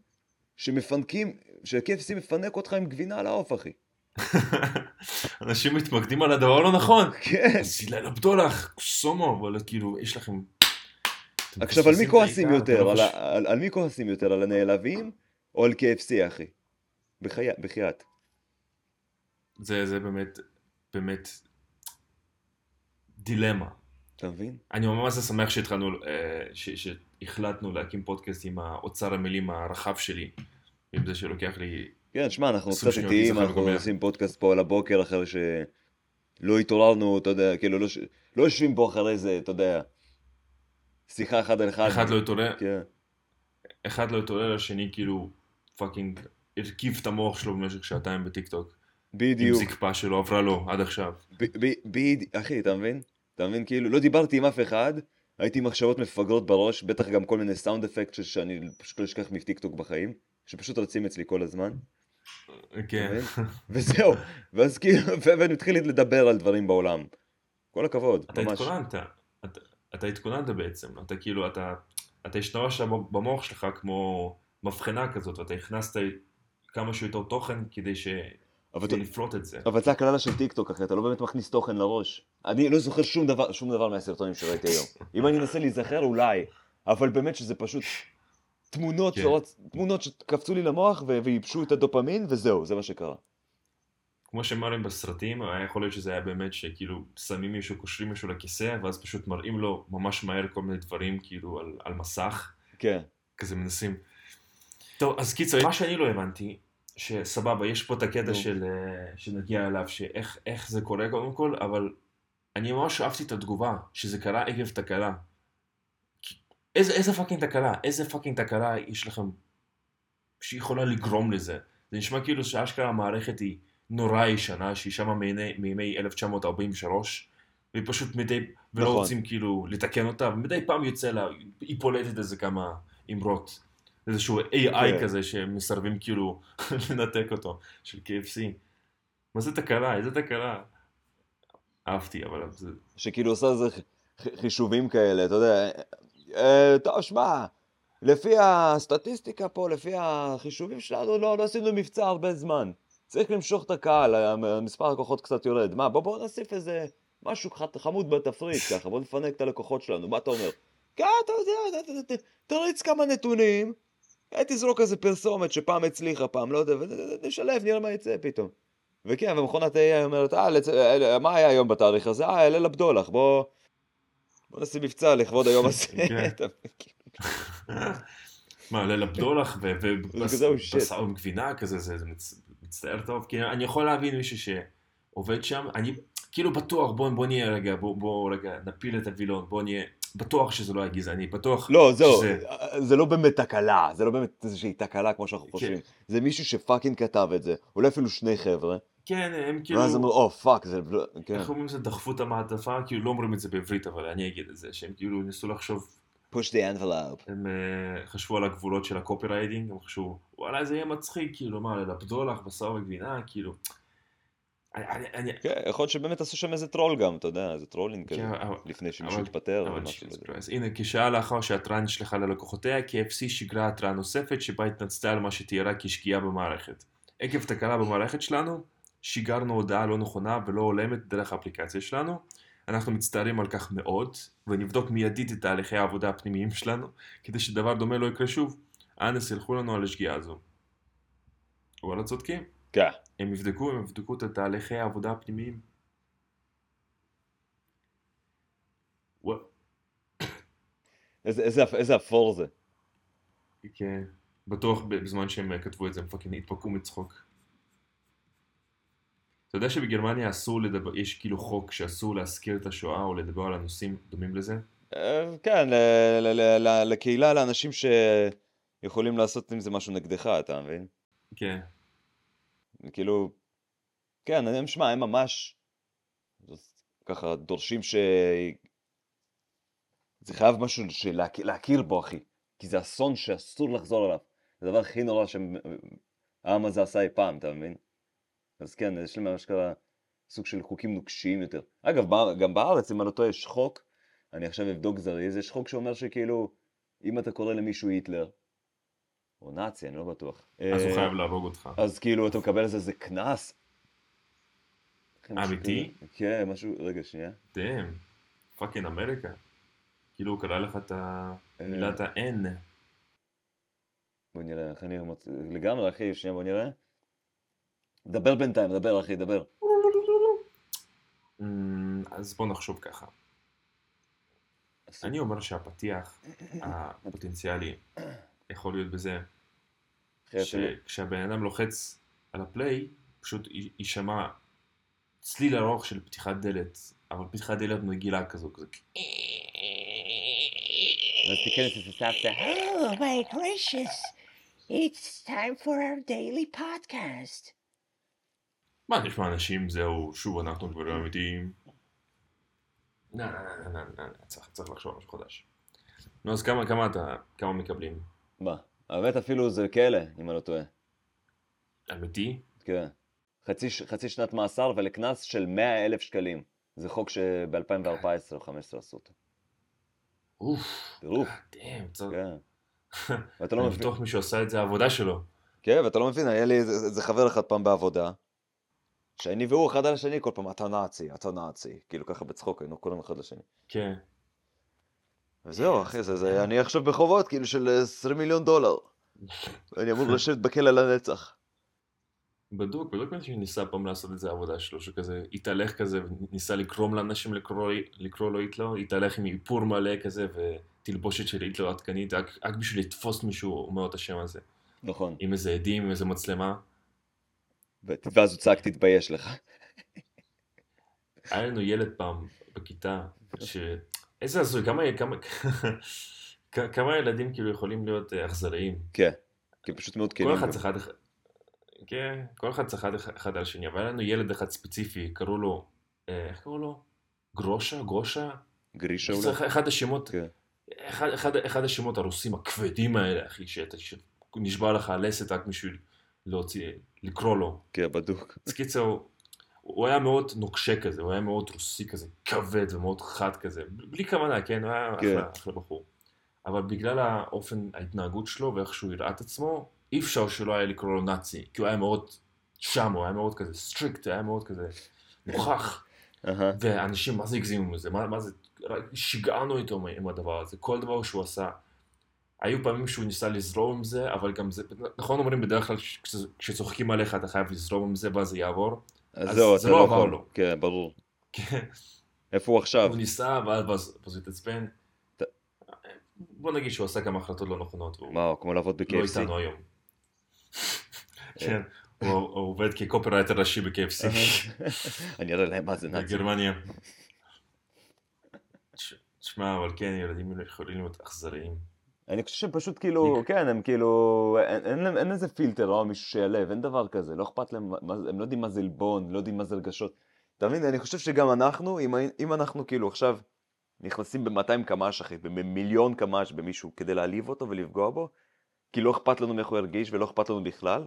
שמפנקים, שה-KFC מפנק אותך עם גבינה על העוף, אחי. [LAUGHS] אנשים מתמקדים על הדבר לא נכון. כן. אז לילה בדולח, סומו, אבל כאילו, יש לכם... עכשיו, על מי כועסים יותר? על על- על מי כועסים יותר? על הנעלבים או על KFC, אחי? בחי- בחייאת. זה, זה באמת, באמת דילמה. אתה מבין? אני ממש שמח שהתחלנו, אה, ש- שהחלטנו להקים פודקאסט עם האוצר המילים הרחב שלי, עם זה שלוקח לי... כן, שמע, אנחנו קצת איטיים, אנחנו. עושים פודקאסט פה על הבוקר אחרי שלא התעוררנו, אתה יודע, כאילו, לא לא יושבים פה אחרי זה, אתה יודע, שיחה אחד על אחד. אחד לא התעורר, כן. אחד לא התעורר, השני כאילו פאקינג הרכיב את המוח שלו במשך שעתיים בטיקטוק. עם בדיוק. זקפה שלו, עברה לו עד עכשיו. בדיוק, אחי, אתה מבין? אתה מבין? כאילו, לא דיברתי עם אף אחד, הייתי עם מחשבות מפגרות בראש, בטח גם כל מיני sound effect שאני פשוט לא אשכח מטיקטוק בחיים, שפשוט רצים אצלי כל הזמן. כן. אתה? וזהו, ואז כאילו, ואני מתחיל לדבר על דברים בעולם. כל הכבוד, אתה ממש. התכוננת, אתה- התכוננת בעצם, אתה כאילו, אתה, אתה השתמשת במוח שלך כמו מבחנה כזאת, ואתה הכנסת כמה שיותר תוכן כדי ש... אבל אתה- לפלוט את זה. אבל זה הקללה של טיק טוק, אחי, אתה לא באמת מכניס תוכן לראש. אני לא זוכר שום דבר, שום דבר מהסרטונים שראיתי היום. אם אני אנסה להיזכר, אולי. אבל באמת שזה פשוט תמונות, כן. שרוצ... תמונות שקפצו לי למוח ו- וייבשו את הדופמין, וזהו, זה מה שקרה. כמו שמראים בסרטים, היה יכול להיות שזה היה באמת שכאילו שמים מישהו, קושרים מישהו לכיסא, ואז פשוט מראים לו ממש מהר כל מיני דברים כאילו על, על מסך, כן. כזה מנסים. טוב, אז קיצר, מה שאני לא הבנתי, שסבבה, יש פה את הקטע. של, אה, שנגיע אליו, שאיך איך זה קורה קודם כל, אבל אני ממש אהבתי את התגובה, שזה קרה עקב תקלה. איזה, איזה fucking תקלה? איזה fucking תקלה יש לכם שיכולה לגרום לזה? זה נשמע כאילו שאשכרה המערכת היא נורא ישנה, שהיא שמה מימי, מימי 1943, והיא פשוט מדי, ולא נכון. רוצים כאילו לתקן אותה, ומדי פעם יוצא לה, היא פולטת איזה כמה אמרות. איזשהו AI כן. כזה שמסרבים כאילו [LAUGHS] לנתק אותו, של KFC. מה זה תקלה? איזה תקלה? אהבתי, אבל זה... שכאילו עושה איזה חישובים כאלה, אתה יודע. אה, טוב, שמע, לפי הסטטיסטיקה פה, לפי החישובים שלנו, לא, לא עשינו מבצע הרבה זמן. צריך למשוך את הקהל, מספר הכוחות קצת יורד. מה, בוא, בוא נוסיף איזה משהו חמוד בתפריט [LAUGHS] ככה, בוא נפנק את הלקוחות שלנו, מה אתה אומר? כן, אתה יודע, תריץ כמה נתונים, אה, תזרוק איזה פרסומת שפעם הצליחה, פעם לא יודע, ונשלב, נראה מה יצא פתאום. וכן, ומכונת ה-AI אומרת, אה, לצ... אה, מה היה היום בתאריך הזה? אה, ליל הבדולח, בוא... בוא נעשה מבצע לכבוד היום הזה. [LAUGHS] כן. [LAUGHS] מה, ליל הבדולח. ובשר עם גבינה כזה, זה מצטער טוב, כי אני יכול להבין מישהו שעובד שם, אני כאילו בטוח, בוא בוא נהיה רגע, בוא- בוא רגע נפיל את הווילון, בוא נהיה, בטוח שזה לא היה גזעני, בטוח לא, זהו, שזה- זה לא באמת תקלה, זה לא באמת איזושהי תקלה כמו כן. שאנחנו חושבים. זה מישהו ש fucking כתב את זה, אולי אפילו שני חבר'ה, כן, הם כאילו, ואז אמרו, oh fuck, זה... לא-" כן. איך אומרים לזה, דחפו את המעטפה, כאילו לא אומרים את זה בעברית, אבל אני אגיד את זה, שהם כאילו ניסו לחשוב, push the envelope. הם אה, חשבו על הגבולות של ה copywriting, הם חשבו, וואלה זה יהיה מצחיק, כאילו מה, ליל הבדולח, בשר וגבינה, כאילו, אני- אני- כן, יכול להיות שבאמת עשו שם איזה טרול גם, אתה יודע, איזה trolling כזה, כן, לפני שמישהו התפטר. הנה, כשעה לאחר שההתראה נשלחה ללקוחותיה, KFC שיגרה התראה נוספת שבה התנצלה על מה שתיארה כשגיאה במערכת. עקב תקלה במערכת שלנו, שיגרנו הודעה לא נכונה ולא הולמת דרך האפליקציה שלנו. אנחנו מצטערים על כך מאוד, ונבדוק מיידית את תהליכי העבודה הפנימיים שלנו, כדי שדבר דומה לא יקרה שוב. אנא סלחו לנו על השגיאה הזו. וואלה צודקים. כן. הם יבדקו, הם יבדקו את תהליכי העבודה הפנימיים. איזה, איזה, איזה אפור זה. כן. בטוח בזמן שהם כתבו את זה הם פאקינג התפרקו מצחוק. אתה יודע שבגרמניה אסור לדבר, יש כאילו חוק שאסור להזכיר את השואה או לדבר על הנושאים דומים לזה? אה, כן, לקהילה, לאנשים שיכולים לעשות עם זה משהו נגדך, אתה מבין? כן. כאילו, כן, הם, שמע, הם ממש ככה דורשים ש... זה חייב משהו להכיר בו, אחי. כי זה אסון שאסור לחזור עליו. זה הדבר הכי נורא שהעם הזה עשה אי פעם, אתה מבין? אז כן, יש להם אשכרה סוג של חוקים נוקשיים יותר. אגב, גם בארץ, אם אני לא טועה, יש חוק, אני עכשיו אבדוק זריז, יש חוק שאומר שכאילו, אם אתה קורא למישהו היטלר, או נאצי, אני לא בטוח. אז הוא אה, חייב להרוג אותך. אז כאילו, אתה מקבל על זה איזה קנס. אמיתי? כן, משהו, רגע, שנייה. Damn. Fucking אמריקה. כאילו הוא קרא לך את מילת ה-N. בוא נראה, איך אני לגמרי, אחי, שנייה, בוא נראה. דבר בינתיים, דבר, אחי, דבר. אמ, אז בוא נחשוב ככה. אני אומר שהפתיח הפוטנציאלי יכול להיות בזה שכשהבן אדם לוחץ על הפליי, פשוט יישמע צליל ארוך של פתיחת דלת, אבל פתיחת דלת רגילה כזו, כזה. אז תיכנס לזה סבתא. Oh my gracious. It's time for our daily podcast. מה נשמע אנשים, זהו, שוב אנחנו דברים אמיתיים. לא, לא, לא, לא, לא, לא, צריך צריך לחשוב על משהו חדש. נו, אז כמה, כמה אתה, כמה מקבלים? מה? האמת אפילו זה כאלה, אם אני לא טועה. אמיתי? כן. חצי, ש- חצי שנת מאסר ולקנס של 100 אלף שקלים. זה חוק שב-2014 או 2015 עשו אותו. אוף, טירוף, דאם, צריך... כן. [LAUGHS] ואתה לא אני מבין. בטוח מישהו עשה את זה העבודה שלו. כן, ואתה לא מבין, היה לי איזה חבר אחד פעם בעבודה, שאני והוא אחד על השני כל פעם, אתה נאצי, אתה נאצי. כאילו ככה בצחוק, היינו כולם אחד לשני. כן. וזהו, אחי, זה, זה, אני עכשיו בחובות, כאילו, של 20 מיליון דולר. [LAUGHS] אני אמור לשבת בכלא לנצח. בדוק, בדוק מישהו שניסה פעם לעשות את זה העבודה שלו, שכזה התהלך כזה, וניסה לקרום לאנשים לקרוא, לקרוא לו היטלר, התהלך עם איפור מלא כזה, ותלבושת של היטלר עדכנית, רק, רק בשביל לתפוס מישהו אומר את השם הזה. נכון. עם איזה עדים, עם איזה מצלמה. ואז הוא צעק, תתבייש לך. היה לנו ילד פעם בכיתה, ש... איזה הזוי, כמה, כמה, כמה ילדים כאילו יכולים להיות אה, אכזריים. כן. כי פשוט מאוד כל כנים. אחד צחד כן, כל אחד צחד אחד- על השני, אבל היה לנו ילד אחד ספציפי, קראו לו, אה, איך קראו לו? גרושה? גרושה? גרישה אולי? אחד השמות, כן. אחד, אחד, אחד השמות הרוסים הכבדים האלה, אחי, שאתה נשבע לך הלסת רק בשביל להוציא, לקרוא לו. כן, בדוק. אז קיצור, הוא היה מאוד נוקשה כזה, הוא היה מאוד רוסי כזה, כבד ומאוד חד כזה, בלי כוונה, כן, הוא היה כן. אחלה, אחלה בחור. אבל בגלל האופן ההתנהגות שלו ואיך שהוא הראה את עצמו, אי אפשר שלא היה לקרוא לו נאצי, כי הוא היה מאוד שם, הוא היה מאוד כזה strict, היה מאוד כזה אהה. ואנשים מה זה הגזימו מזה, מה, מה זה, שיגענו איתו עם הדבר הזה, כל דבר שהוא עשה. היו פעמים שהוא ניסה לזרום עם זה, אבל גם זה, נכון אומרים בדרך כלל כש- כשצוחקים עליך אתה חייב לזרום עם זה ואז זה יעבור. אז אז זהו, זה לא לא עבר. לו. כן, ברור. כן. איפה הוא עכשיו? הוא ניסה, ואז הוא התעצבן. בוא נגיד שהוא עשה כמה החלטות לא נכונות, מה, כמו לעבוד לא ב-KFC? איתנו היום. [LAUGHS] כן, הוא עובד כקופרייטר ראשי ב-KFC [LAUGHS] אני אראה להם מה זה נאצי. בגרמניה. תש- תשמע, אבל כן, ילדים יכולים להיות אכזריים. אני חושב שהם פשוט כאילו, כן, הם כאילו, אין- אין אין איזה פילטר או מישהו שיעלב, אין דבר כזה, לא אכפת להם, הם לא יודעים מה זה עלבון, לא יודעים מה זה רגשות. אתה מבין, אני חושב שגם אנחנו, אם אם אנחנו כאילו עכשיו נכנסים ב-200 קמ"ש, אחי, במיליון קמ"ש במישהו כדי להעליב אותו ולפגוע בו, כי לא אכפת לנו מאיך הוא ירגיש ולא אכפת לנו בכלל,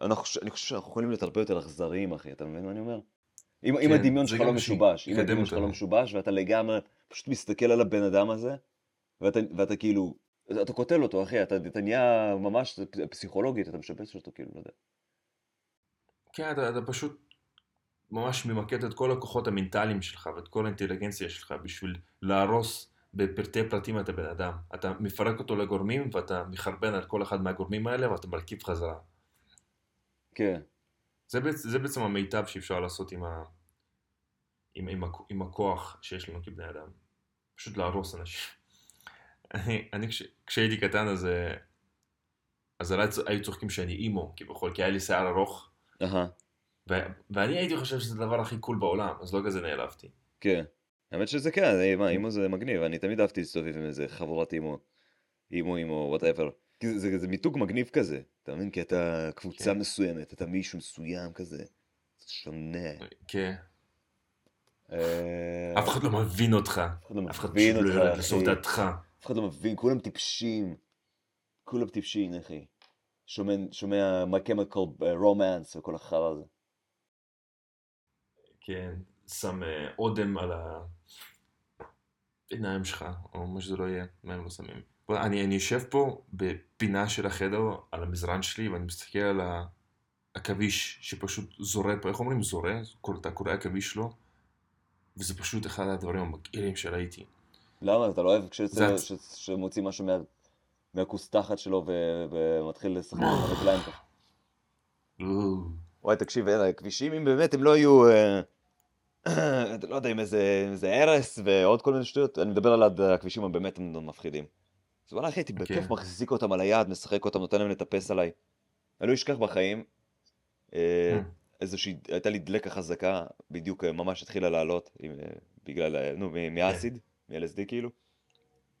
אנחנו- אני חושב שאנחנו יכולים להיות הרבה יותר אכזריים, אחי, אתה מבין מה אני אומר? אם, אם כן, הדמיון זה שלך לא משובש, אם הדמיון שלך לא. משובש, ואתה לגמרי פשוט מסתכל על הבן אדם הזה, ואתה, ואתה כאילו, אתה קוטל אותו, אחי, אתה, אתה נהיה ממש פסיכולוגית, אתה משבץ אותו, כאילו, לא יודע. כן, אתה, אתה פשוט ממש ממקד את כל הכוחות המנטליים שלך ואת כל האינטליגנציה שלך בשביל להרוס בפרטי פרטים את הבן אדם. אתה מפרק אותו לגורמים ואתה מחרבן על כל אחד מהגורמים האלה ואתה מרכיב חזרה. כן. זה, זה בעצם המיטב שאפשר לעשות עם, ה, עם, עם, עם הכוח שיש לנו כבני אדם. פשוט להרוס אנשים. אני, אני כש, כשהייתי קטן אז, אה, אז עליי היו צוחקים שאני אימו, כביכול, כי היה לי שיער ארוך, ו, ואני הייתי חושב שזה הדבר הכי cool בעולם, אז לא כזה נעלבתי. כן. האמת שזה כן, מה, אימו זה מגניב, אני תמיד אהבתי להסתובב עם איזה חבורת אימו, אימו, אימו, whatever. זה, זה, זה מיתוג מגניב כזה, אתה מבין? כי אתה קבוצה כן. מסוימת, אתה מישהו מסוים כזה, זה שונה. כן. אה, אף אחד לא מבין אותך. אף אחד לא אף אחד מבין פשוט לא אותך, יורד. דעתך. אף אחד לא מבין, כולם טיפשים. כולם טיפשים, אחי. שומע, שומע My Chemical Romance וכל החרא הזה. כן, שם אה, אודם על העיניים שלך, או מה שזה לא יהיה, מה הם לא שמים. אני, אני יושב פה בפינה של החדר, על המזרן שלי, ואני מסתכל על ה- עכביש שפשוט זורק פה, איך אומרים זורק? אתה קורא עכביש שלו, וזה פשוט אחד הדברים המגעילים שראיתי. למה? אתה לא אוהב כשיוצא זה לו- הצ- ש- שמוציא משהו מה- מהכוס תחת שלו ו- ומתחיל לשחק עם הרגליים ככה? לא. וואי, תקשיב, אלה הכבישים, אם באמת הם לא יהיו, אה, [CLEARS THROAT] אתה לא יודע, עם איזה הרס ועוד כל מיני שטויות, אני מדבר על הכבישים הבאמת מפחידים. אז וואלה, אחי, הייתי בכיף כן. מחזיק אותם על היד, משחק אותם, נותן להם לטפס עליי. אני לא אשכח בחיים, אה, Mm. איזושהי, הייתה לי דלקה חזקה, בדיוק אה, ממש התחילה לעלות, אה, בגלל, אה, נו, מ- מאסיד, מ-LSD כאילו.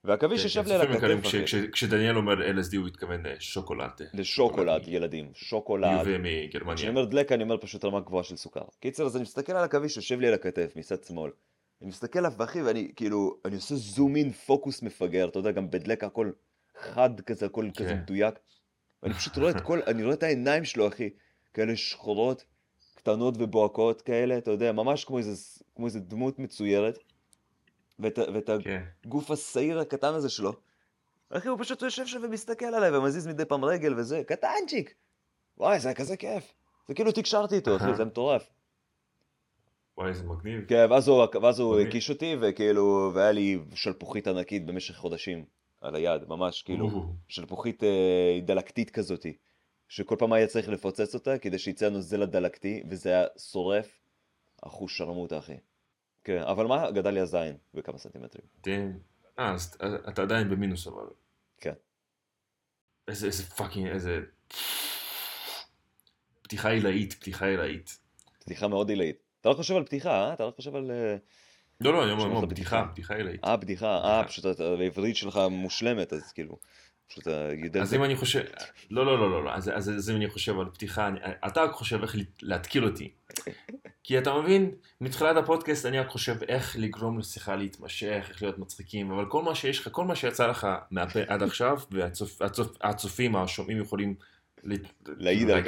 והעכביש כן, יושב כן, לי על הכתף, כשדניאל אומר LSD הוא התכוון לשוקולד. אה, לשוקולד, ילדים, שוקולד. מיובא מגרמניה. כשאני אומר דלקה, אני אומר פשוט רמה גבוהה של סוכר. קיצר, אז אני מסתכל על עכביש שיושב לי על הכתף, מצד שמאל. אני מסתכל עליו, ואחי, ואני כאילו, אני עושה זום אין, פוקוס מפגר, אתה יודע, גם בדלקה הכל חד כזה, הכל כן. כזה מדויק. ואני פשוט רואה את כל, אני רואה את העיניים שלו, אחי, כאלה שחורות, קטנות ובוהקות כאלה, אתה יודע, ממש כמו איזה, כמו איזה דמות מצוירת. ואת, ואת כן. הגוף השעיר הקטן הזה שלו. אחי, הוא פשוט יושב שם ומסתכל עליי ומזיז מדי פעם רגל וזה, קטנצ'יק. וואי, זה היה כזה כיף. זה כאילו תקשרתי איתו, אחי. זה מטורף. וואי, זה מגניב. כן, ואז הוא, ואז הוא. הקיש אותי, וכאילו, והיה לי שלפוחית ענקית במשך חודשים על היד, ממש כאילו, שלפוחית אה, דלקתית כזאתי, שכל פעם היה צריך לפוצץ אותה כדי שיצא הנוזל הדלקתי, וזה היה שורף אחוש שרמוטה, אחי. כן, אבל מה, גדל לי הזין בכמה סנטימטרים. אה, אז אתה עדיין במינוס אבל. כן. איזה, איזה fucking, איזה... פתיחה עילאית, פתיחה עילאית. פתיחה מאוד עילאית. אתה לא חושב על פתיחה, אה? אתה לא חושב על... אה, לא, לא, אני אומר, אומר, בדיחה. בדיחה, בדיחה עילאית. אה, בדיחה, אה. פשוט העברית שלך מושלמת, אז כאילו, פשוט אתה יודע... אז אם אני חושב, לא, לא, לא, לא, לא, אז, אם אני חושב על פתיחה, אתה רק חושב איך להתקיל אותי. כי אתה מבין, מתחילת הפודקאסט אני רק חושב איך לגרום לשיחה להתמשך, איך להיות מצחיקים, אבל כל מה שיש לך, כל מה שיצא לך מהפה עד עכשיו, והצופים, השומעים יכולים לה- להעיד על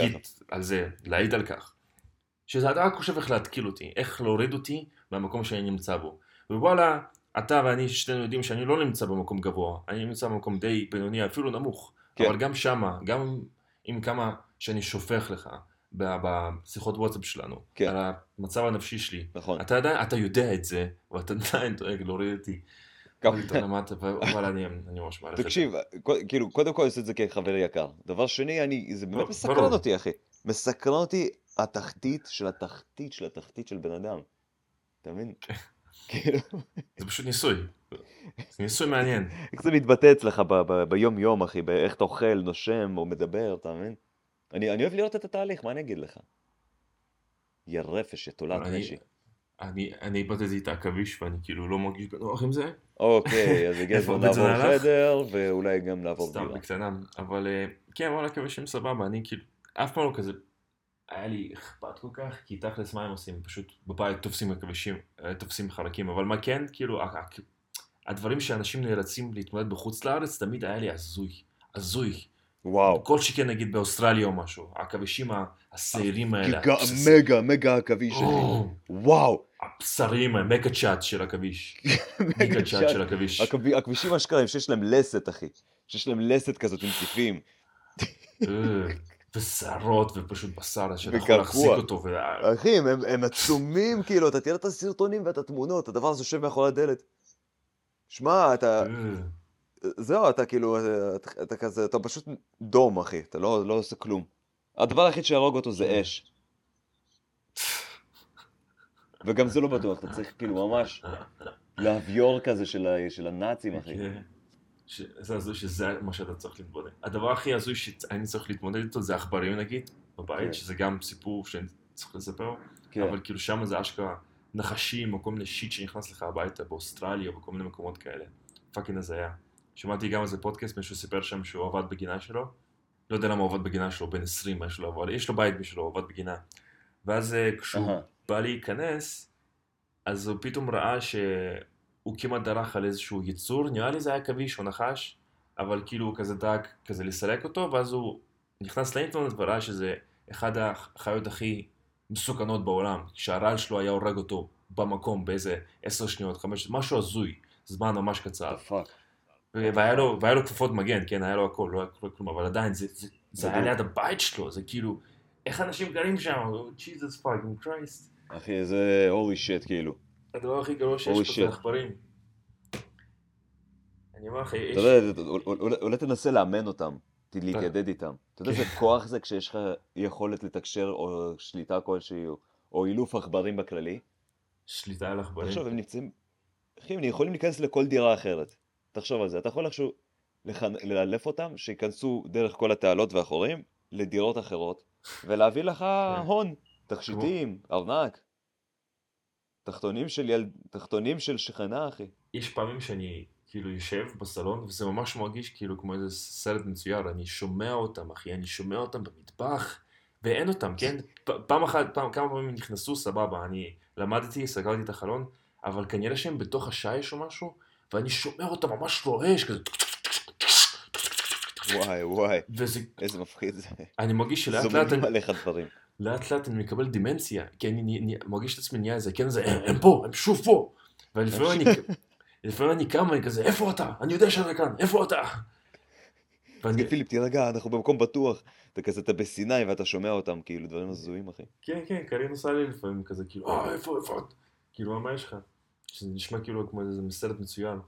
על זה, להעיד על כך. שזה אתה רק חושב איך להתקיל אותי, איך להוריד אותי מהמקום שאני נמצא בו. ווואלה, אתה ואני שנינו יודעים שאני לא נמצא במקום גבוה, אני נמצא במקום די בינוני, אפילו נמוך. כן. אבל גם שמה, גם עם כמה שאני שופך לך בשיחות וואטסאפ שלנו, כן. על המצב הנפשי שלי, נכון. אתה עדיין, אתה יודע את זה, ואתה עדיין דואג להוריד אותי. כמה- יותר למטה, ו- אבל אני אני ממש מעריך את זה. תקשיב, כאילו, קודם כל אני עושה את זה כחבר יקר. דבר שני, אני, זה באמת. מסקרן אותי, אחי. מסקרן אותי התחתית של התחתית של התחתית של בן אדם. אתה מבין? [LAUGHS] זה פשוט ניסוי. זה ניסוי מעניין. איך [LAUGHS] זה מתבטא אצלך ביום-יום, אחי, באיך אתה אוכל, נושם או מדבר, אתה מבין? אני אני אוהב לראות את התהליך, מה אני אגיד לך? יא רפש, יא תולעת אני- משי. אני אני איבדתי את העכביש ואני כאילו לא מרגיש בנוח עם זה. אוקיי, אז הגיע הזמן לעבור? חדר, ואולי גם לעבור סתם דירה. בקטנה. אבל אה, כן, וואלה, עכבישים סבבה, אני כאילו, אף פעם לא כזה, היה לי אכפת כל כך, כי תכלס מה הם עושים? פשוט בבית תופסים עכבישים, אה, תופסים חרקים, אבל מה כן, כאילו, הדברים שאנשים נאלצים להתמודד בחוץ לארץ, תמיד היה לי הזוי, הזוי. וואו. כל שכן נגיד באוסטרליה או משהו, העכבישים השעירים האלה, גיגה, הבסיס- מגה, מגה עכביש, אחי. וואו. הבשרים, המגה צ'אט של עכביש. מגה צ'אט של עכביש. הכב- הכבישים האשכרה שיש להם לסת, אחי. שיש להם לסת כזאת עם ציפים. אה, ושערות, ופשוט בשר, שאתה יכול. להחזיק אותו, ו- אחי, הם, הם עצומים, [LAUGHS] כאילו, אתה תראה את הסרטונים ואת התמונות, הדבר הזה יושב מאחורי הדלת. שמע, אתה, אה, זהו, אתה כאילו, אתה, אתה כזה, אתה פשוט דום, אחי, אתה לא, לא עושה כלום. הדבר היחיד שיהרוג אותו זה אש. וגם זה לא בטוח, אתה צריך כאילו ממש לאביור כזה של, ה, של הנאצים, אחי. כן. ש- זה הזוי שזה מה שאתה צריך להתמודד. הדבר הכי הזוי שאני צריך להתמודד איתו זה עכברים נגיד, בבית, כן. שזה גם סיפור שאני צריך לספר, כן. אבל כאילו שם זה אשכרה נחשים או כל מיני shit שנכנס לך הביתה באוסטרליה או בכל מיני מקומות כאלה. fucking הזיה. שמעתי גם איזה פודקאסט, מישהו סיפר שם שהוא עבד בגינה שלו. לא יודע למה הוא עבד בגינה שלו, בן 20 משהו לא עבד, יש לו בית משלו, הוא עבד בגינה. ואז אה, כשהוא אהה. בא להיכנס, אז הוא פתאום ראה שהוא כמעט דרך על איזשהו יצור, נראה לי זה היה עכביש או נחש, אבל כאילו הוא כזה דאג כזה לסלק אותו, ואז הוא נכנס לאינטרנט וראה שזה אחד החיות הכי מסוכנות בעולם, שהרעל שלו היה הורג אותו במקום באיזה עשר שניות, חמש, משהו הזוי, זמן ממש קצר. Fuck. והיה לו, והיה לו כפפות מגן, כן, היה לו הכל, לא היה לו כלום, אבל עדיין, זה, זה, זה היה. ליד הבית שלו, זה כאילו, איך אנשים גרים שם, Jesus fucking Christ. אחי, זה holy shit, כאילו. הדבר הכי גרוע שיש פה. זה עכברים. אני אומר לך, יש... אתה יודע, אולי- תנסה לאמן אותם, להתיידד איתם. אתה יודע איזה כוח זה כשיש לך יכולת לתקשר או שליטה כלשהי, או- או אילוף עכברים בכללי? שליטה על עכברים. תחשוב, הם נמצאים... אחי, הם יכולים להיכנס לכל דירה אחרת. תחשוב על זה. אתה יכול איכשהו לאלף אותם, שייכנסו דרך כל התעלות והחורים לדירות אחרות, ולהביא לך כן. הון, תכשיטים, ארנק. תחתונים של ילד... תחתונים של שכנה, אחי. יש פעמים שאני כאילו יושב בסלון, וזה ממש מרגיש כאילו כמו איזה סרט מצויר, אני שומע אותם, אחי, אני שומע אותם במטבח, ואין אותם, כן? פעם אחת, פעם, כמה פעמים נכנסו, סבבה, אני למדתי, סגרתי את החלון, אבל כנראה שהם בתוך השיש או משהו, ואני שומע אותם ממש רועש, כזה... וואי, וואי, וזה, איזה מפחיד זה. אני מרגיש שלאט לאט, זוממים עליך דברים. לאט לאט אני מקבל דמנציה, כי אני ני- ני- מרגיש את עצמי נהיה איזה, כן, זה, הם, הם פה, הם שוב פה. ולפעמים אני, לפעמים אני קם ואני כזה, איפה אתה? אני יודע שאתה כאן, איפה אתה? ואני, פיליפ, תירגע, אנחנו במקום בטוח. אתה כזה, אתה בסיני ואתה שומע אותם, כאילו, דברים הזויים, אחי. כן, כן, קארין עושה לי לפעמים כזה, כאילו, אה, איפה, איפה? כאילו, מה יש לך? שזה נשמע כאילו כמו איזה סרט מצוין.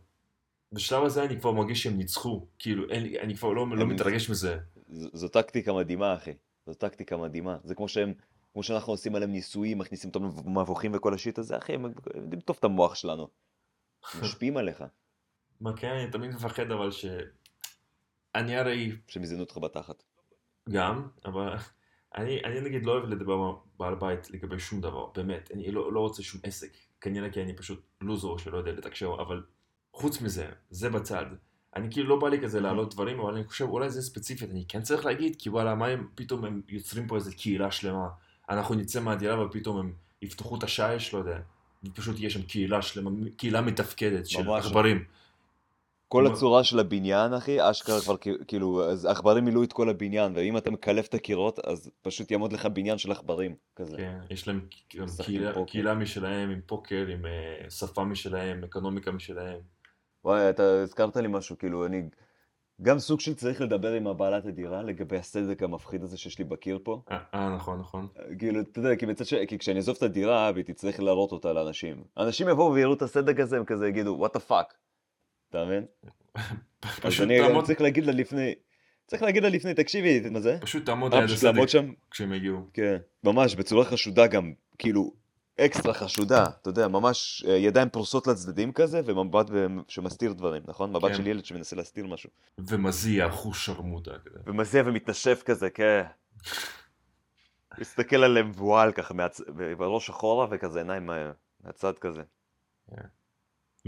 בשלב הזה אני כבר מרגיש שהם ניצחו, כאילו, אין, אני כבר לא, לא הם- מתרגש מזה. ז- זו טקטיקה מדהימה, אחי. זו טקטיקה מדהימה. זה כמו שהם, כמו שאנחנו עושים עליהם ניסויים, מכניסים אותם מבוכים וכל השיט הזה, אחי, הם יודעים טוב את המוח שלנו. [LAUGHS] משפיעים עליך, מה כן, אני תמיד מפחד, אבל ש... אני הרי שהם יזיינו אותך בתחת. גם, אבל [LAUGHS] אני, אני נגיד לא אוהב לדבר בעל בית לגבי שום דבר, באמת, אני לא, לא רוצה שום עסק, כנראה כי אני פשוט לוזור שלא יודע לתקשר, אבל חוץ מזה, זה בצד. אני כאילו לא בא לי כזה להעלות דברים, אבל אני חושב אולי זה ספציפית, אני כן צריך להגיד, כי וואלה, מה הם פתאום הם יוצרים פה איזה קהילה שלמה, אנחנו נצא מהדירה ופתאום הם יפתחו את השיש, לא יודע, ופשוט יהיה שם קהילה שלמה, קהילה מתפקדת של. עכברים. כל הצורה של הבניין, אחי, אשכרה כבר כאילו, אז עכברים מילאו את כל הבניין, ואם אתה מקלף את הקירות, אז פשוט יעמוד לך בניין של עכברים, כזה. כן, יש להם קהילה, משלהם, עם פוקר, עם אה, שפה משלהם, אקונומיקה משלהם. וואי, אתה הזכרת לי משהו, כאילו, אני גם סוג של צריך לדבר עם הבעלת הדירה לגבי הסדק המפחיד הזה שיש לי בקיר פה. אה, אה, נכון, נכון. כאילו, אתה יודע, כי מצד ש... כי כשאני אעזוב את הדירה והיא תצטרך להראות אותה לאנשים. אנשים יבואו ויראו את הסדק הזה, הם כזה יגידו, what the fuck. אתה מבין? [LAUGHS] אז פשוט אני תעמוד, צריך להגיד לה לפני, צריך להגיד לה לפני, תקשיבי, מה זה? פשוט תעמוד אה, ליד פשוט לעמוד הסדק שם, כשהם יגיעו. כן, ממש, בצורה חשודה גם, כאילו, אקסטרה חשודה, אתה יודע, ממש אה, ידיים פרוסות לצדדים כזה, ומבט שמסתיר דברים, נכון? מבט כן. של ילד שמנסה להסתיר משהו. ומזיע, אחוז שרמוטה כזה. ומזיע ומתנשף כזה, כן. [LAUGHS] מסתכל עליהם וואל ככה, מהצ... בראש אחורה וכזה עיניים מה- מהצד כזה. מה,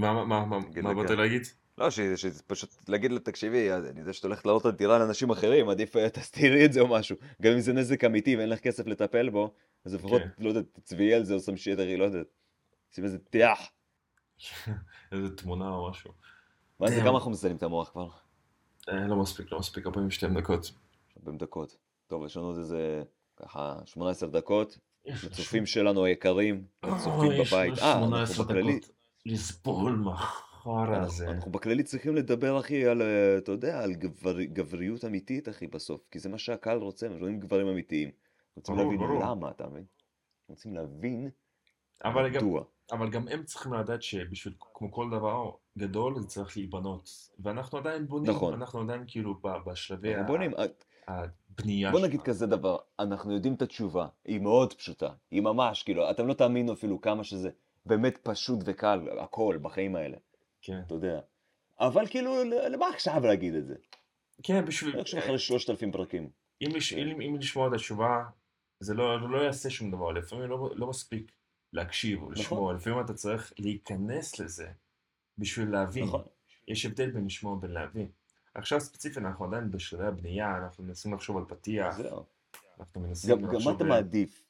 מה, מה, מה, מה באת כן. להגיד? לא, ש... שפשוט להגיד לה, תקשיבי, אני יודע שאת הולכת לעלות על דירה לאנשים אחרים, עדיף אה, תסתירי את זה או משהו. גם אם זה נזק אמיתי ואין לך כסף לטפל בו, אז לפחות, כן. לא יודע, תצביעי על זה או את הרי, לא יודע. שים איזה טיח. [LAUGHS] איזה תמונה או משהו. מה זה, Damn. כמה אנחנו מסיימים את המוח כבר? אה, לא מספיק, לא מספיק, 42 דקות. 40 דקות. טוב, יש לנו עוד איזה, ככה, 18 דקות. יש לצופים שלנו היקרים, אה, לצופים יש בבית. אה, 18 אנחנו בכללי, לסבול מה- חרא אנחנו, הזה. אנחנו בכללי צריכים לדבר, אחי, על, אה, אתה יודע, על גבר, גבריות אמיתית, אחי, בסוף. כי זה מה שהקהל רוצה, הם רואים גברים אמיתיים. רוצים ברור, להבין ברור. למה, אתה מבין? רוצים להבין אבל גם, מדוע. אבל גם הם צריכים לדעת שבשביל, כמו כל דבר גדול, זה צריך להיבנות. ואנחנו עדיין בונים, נכון. אנחנו עדיין כאילו בשלבי ה- בונים, אה, הבנייה בוא נגיד שלה. כזה דבר, אנחנו יודעים את התשובה, היא מאוד פשוטה, היא ממש, כאילו, אתם לא תאמינו אפילו כמה שזה באמת פשוט וקל, הכל בחיים האלה, כן, אתה יודע. אבל כאילו, למה עכשיו להגיד את זה? כן, בשביל... איך אחרי שלושת אלפים פרקים. אם, לש... כן. אם, אם לשמוע את התשובה, זה לא, לא יעשה שום דבר, לפעמים לא, לא מספיק להקשיב או לשמוע, נכון. לפעמים אתה צריך להיכנס לזה בשביל להבין. נכון. יש הבדל בין לשמוע ובין להבין. עכשיו ספציפית אנחנו עדיין בשלבי הבנייה, אנחנו מנסים לחשוב על פתיח, זהו. אנחנו מנסים גם, גם מה לחשוב... אתה מעדיף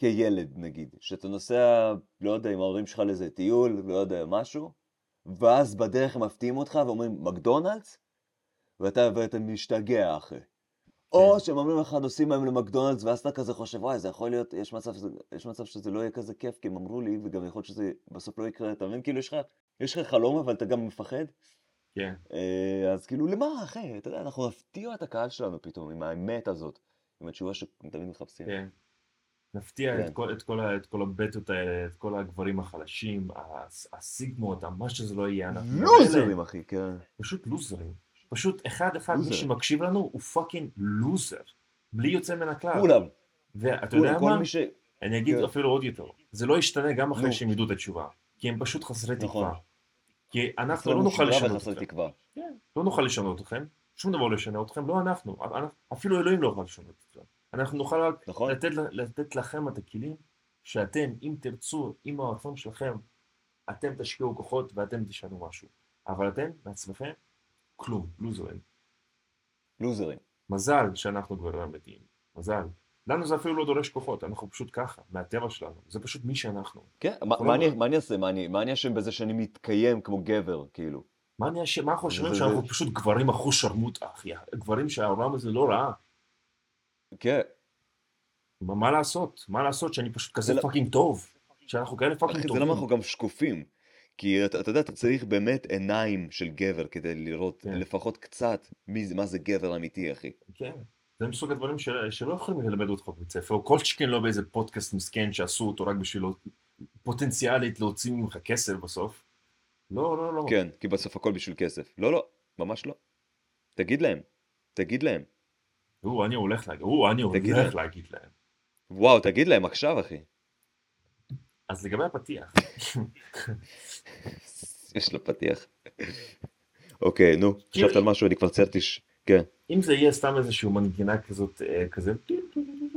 כילד, נגיד, שאתה נוסע, לא יודע, עם ההורים שלך לאיזה טיול, לא יודע, משהו, ואז בדרך הם מפתיעים אותך ואומרים מקדונלדס, ואתה, ואתה משתגע אחרי. או שהם אומרים לך נוסעים היום למקדונלדס, ואז אתה כזה חושב, וואי, זה יכול להיות, יש מצב, שזה, יש מצב שזה לא יהיה כזה כיף, כי הם אמרו לי, וגם יכול להיות שזה בסוף לא יקרה, אתה מבין? כאילו, יש לך, יש לך חלום, אבל אתה גם מפחד. כן, אה, אז כאילו, למה, אחי? אתה יודע, אנחנו נפתיע את הקהל שלנו פתאום, עם האמת הזאת, עם התשובה שתמיד מחפשים. כן. נפתיע כן. את כל, את, כל, את כל הבטות האלה, את כל הגברים החלשים, הס- הסיגמות, מה שזה לא יהיה, אנחנו. לוזרים, אחי, כן. פשוט לוזרים. פשוט אחד אחד מי לוזר. שמקשיב לנו הוא fucking לוזר. בלי יוצא מן הכלל. כולם, ואתה יודע מה? ש... אני אגיד כן. אפילו עוד יותר. זה לא ישתנה גם אחרי. שהם ידעו את התשובה. כי הם פשוט חסרי נכון. תקווה. כי אנחנו לא נוכל לשנות אתכם. כן, לא נוכל לשנות אתכם. שום דבר לא ישנה אתכם, לא אנחנו. אפילו אלוהים לא יוכל לשנות אתכם. אנחנו נוכל רק נכון? לתת, לתת לכם את הכלים שאתם, אם תרצו, עם הרצון שלכם, אתם תשקיעו כוחות ואתם תשנו משהו. אבל אתם, בעצמכם, כלום, לוזרים. לוזרים. מזל שאנחנו גברים אמיתיים. מזל. לנו זה אפילו לא דורש כוחות, אנחנו פשוט ככה, מהטבע שלנו. זה פשוט מי שאנחנו. כן, מה- אנחנו מה לא- אני- מה אני אעשה? מה אני מה אני אשם בזה שאני מתקיים כמו גבר, כאילו? מה אני אשם? מה אנחנו חושבים שאנחנו פשוט גברים אחוז שרמוטה, אחי? גברים שהעולם הזה לא ראה. כן, מה, לעשות? מה לעשות שאני פשוט כזה זה לא- fucking טוב? שאנחנו כאלה fucking זה טובים. למה אנחנו גם שקופים. כי אתה אתה יודע, אתה צריך באמת עיניים של גבר כדי לראות כן. לפחות קצת מי זה- מה זה גבר אמיתי, אחי. כן. זה מסוג הדברים של... שלא יכולים ללמד אותך בבית ספר, או כל שכן לא באיזה פודקאסט מסכן שעשו אותו רק בשביל לא- פוטנציאלית להוציא ממך כסף בסוף. לא, לא, לא. כן, כי בסוף הכל בשביל כסף. לא, לא, ממש לא. תגיד להם, תגיד להם. הוא, אני הולך להגיד, הוא, אני הולך להם. להגיד להם. וואו, תגיד להם עכשיו, אחי. אז לגבי הפתיח, [LAUGHS] יש לו פתיח. אוקיי, נו, חשבת על משהו, אני כבר ציירתי ש... כן. אם זה יהיה סתם איזושהי מנגינה כזאת, אה, כזה,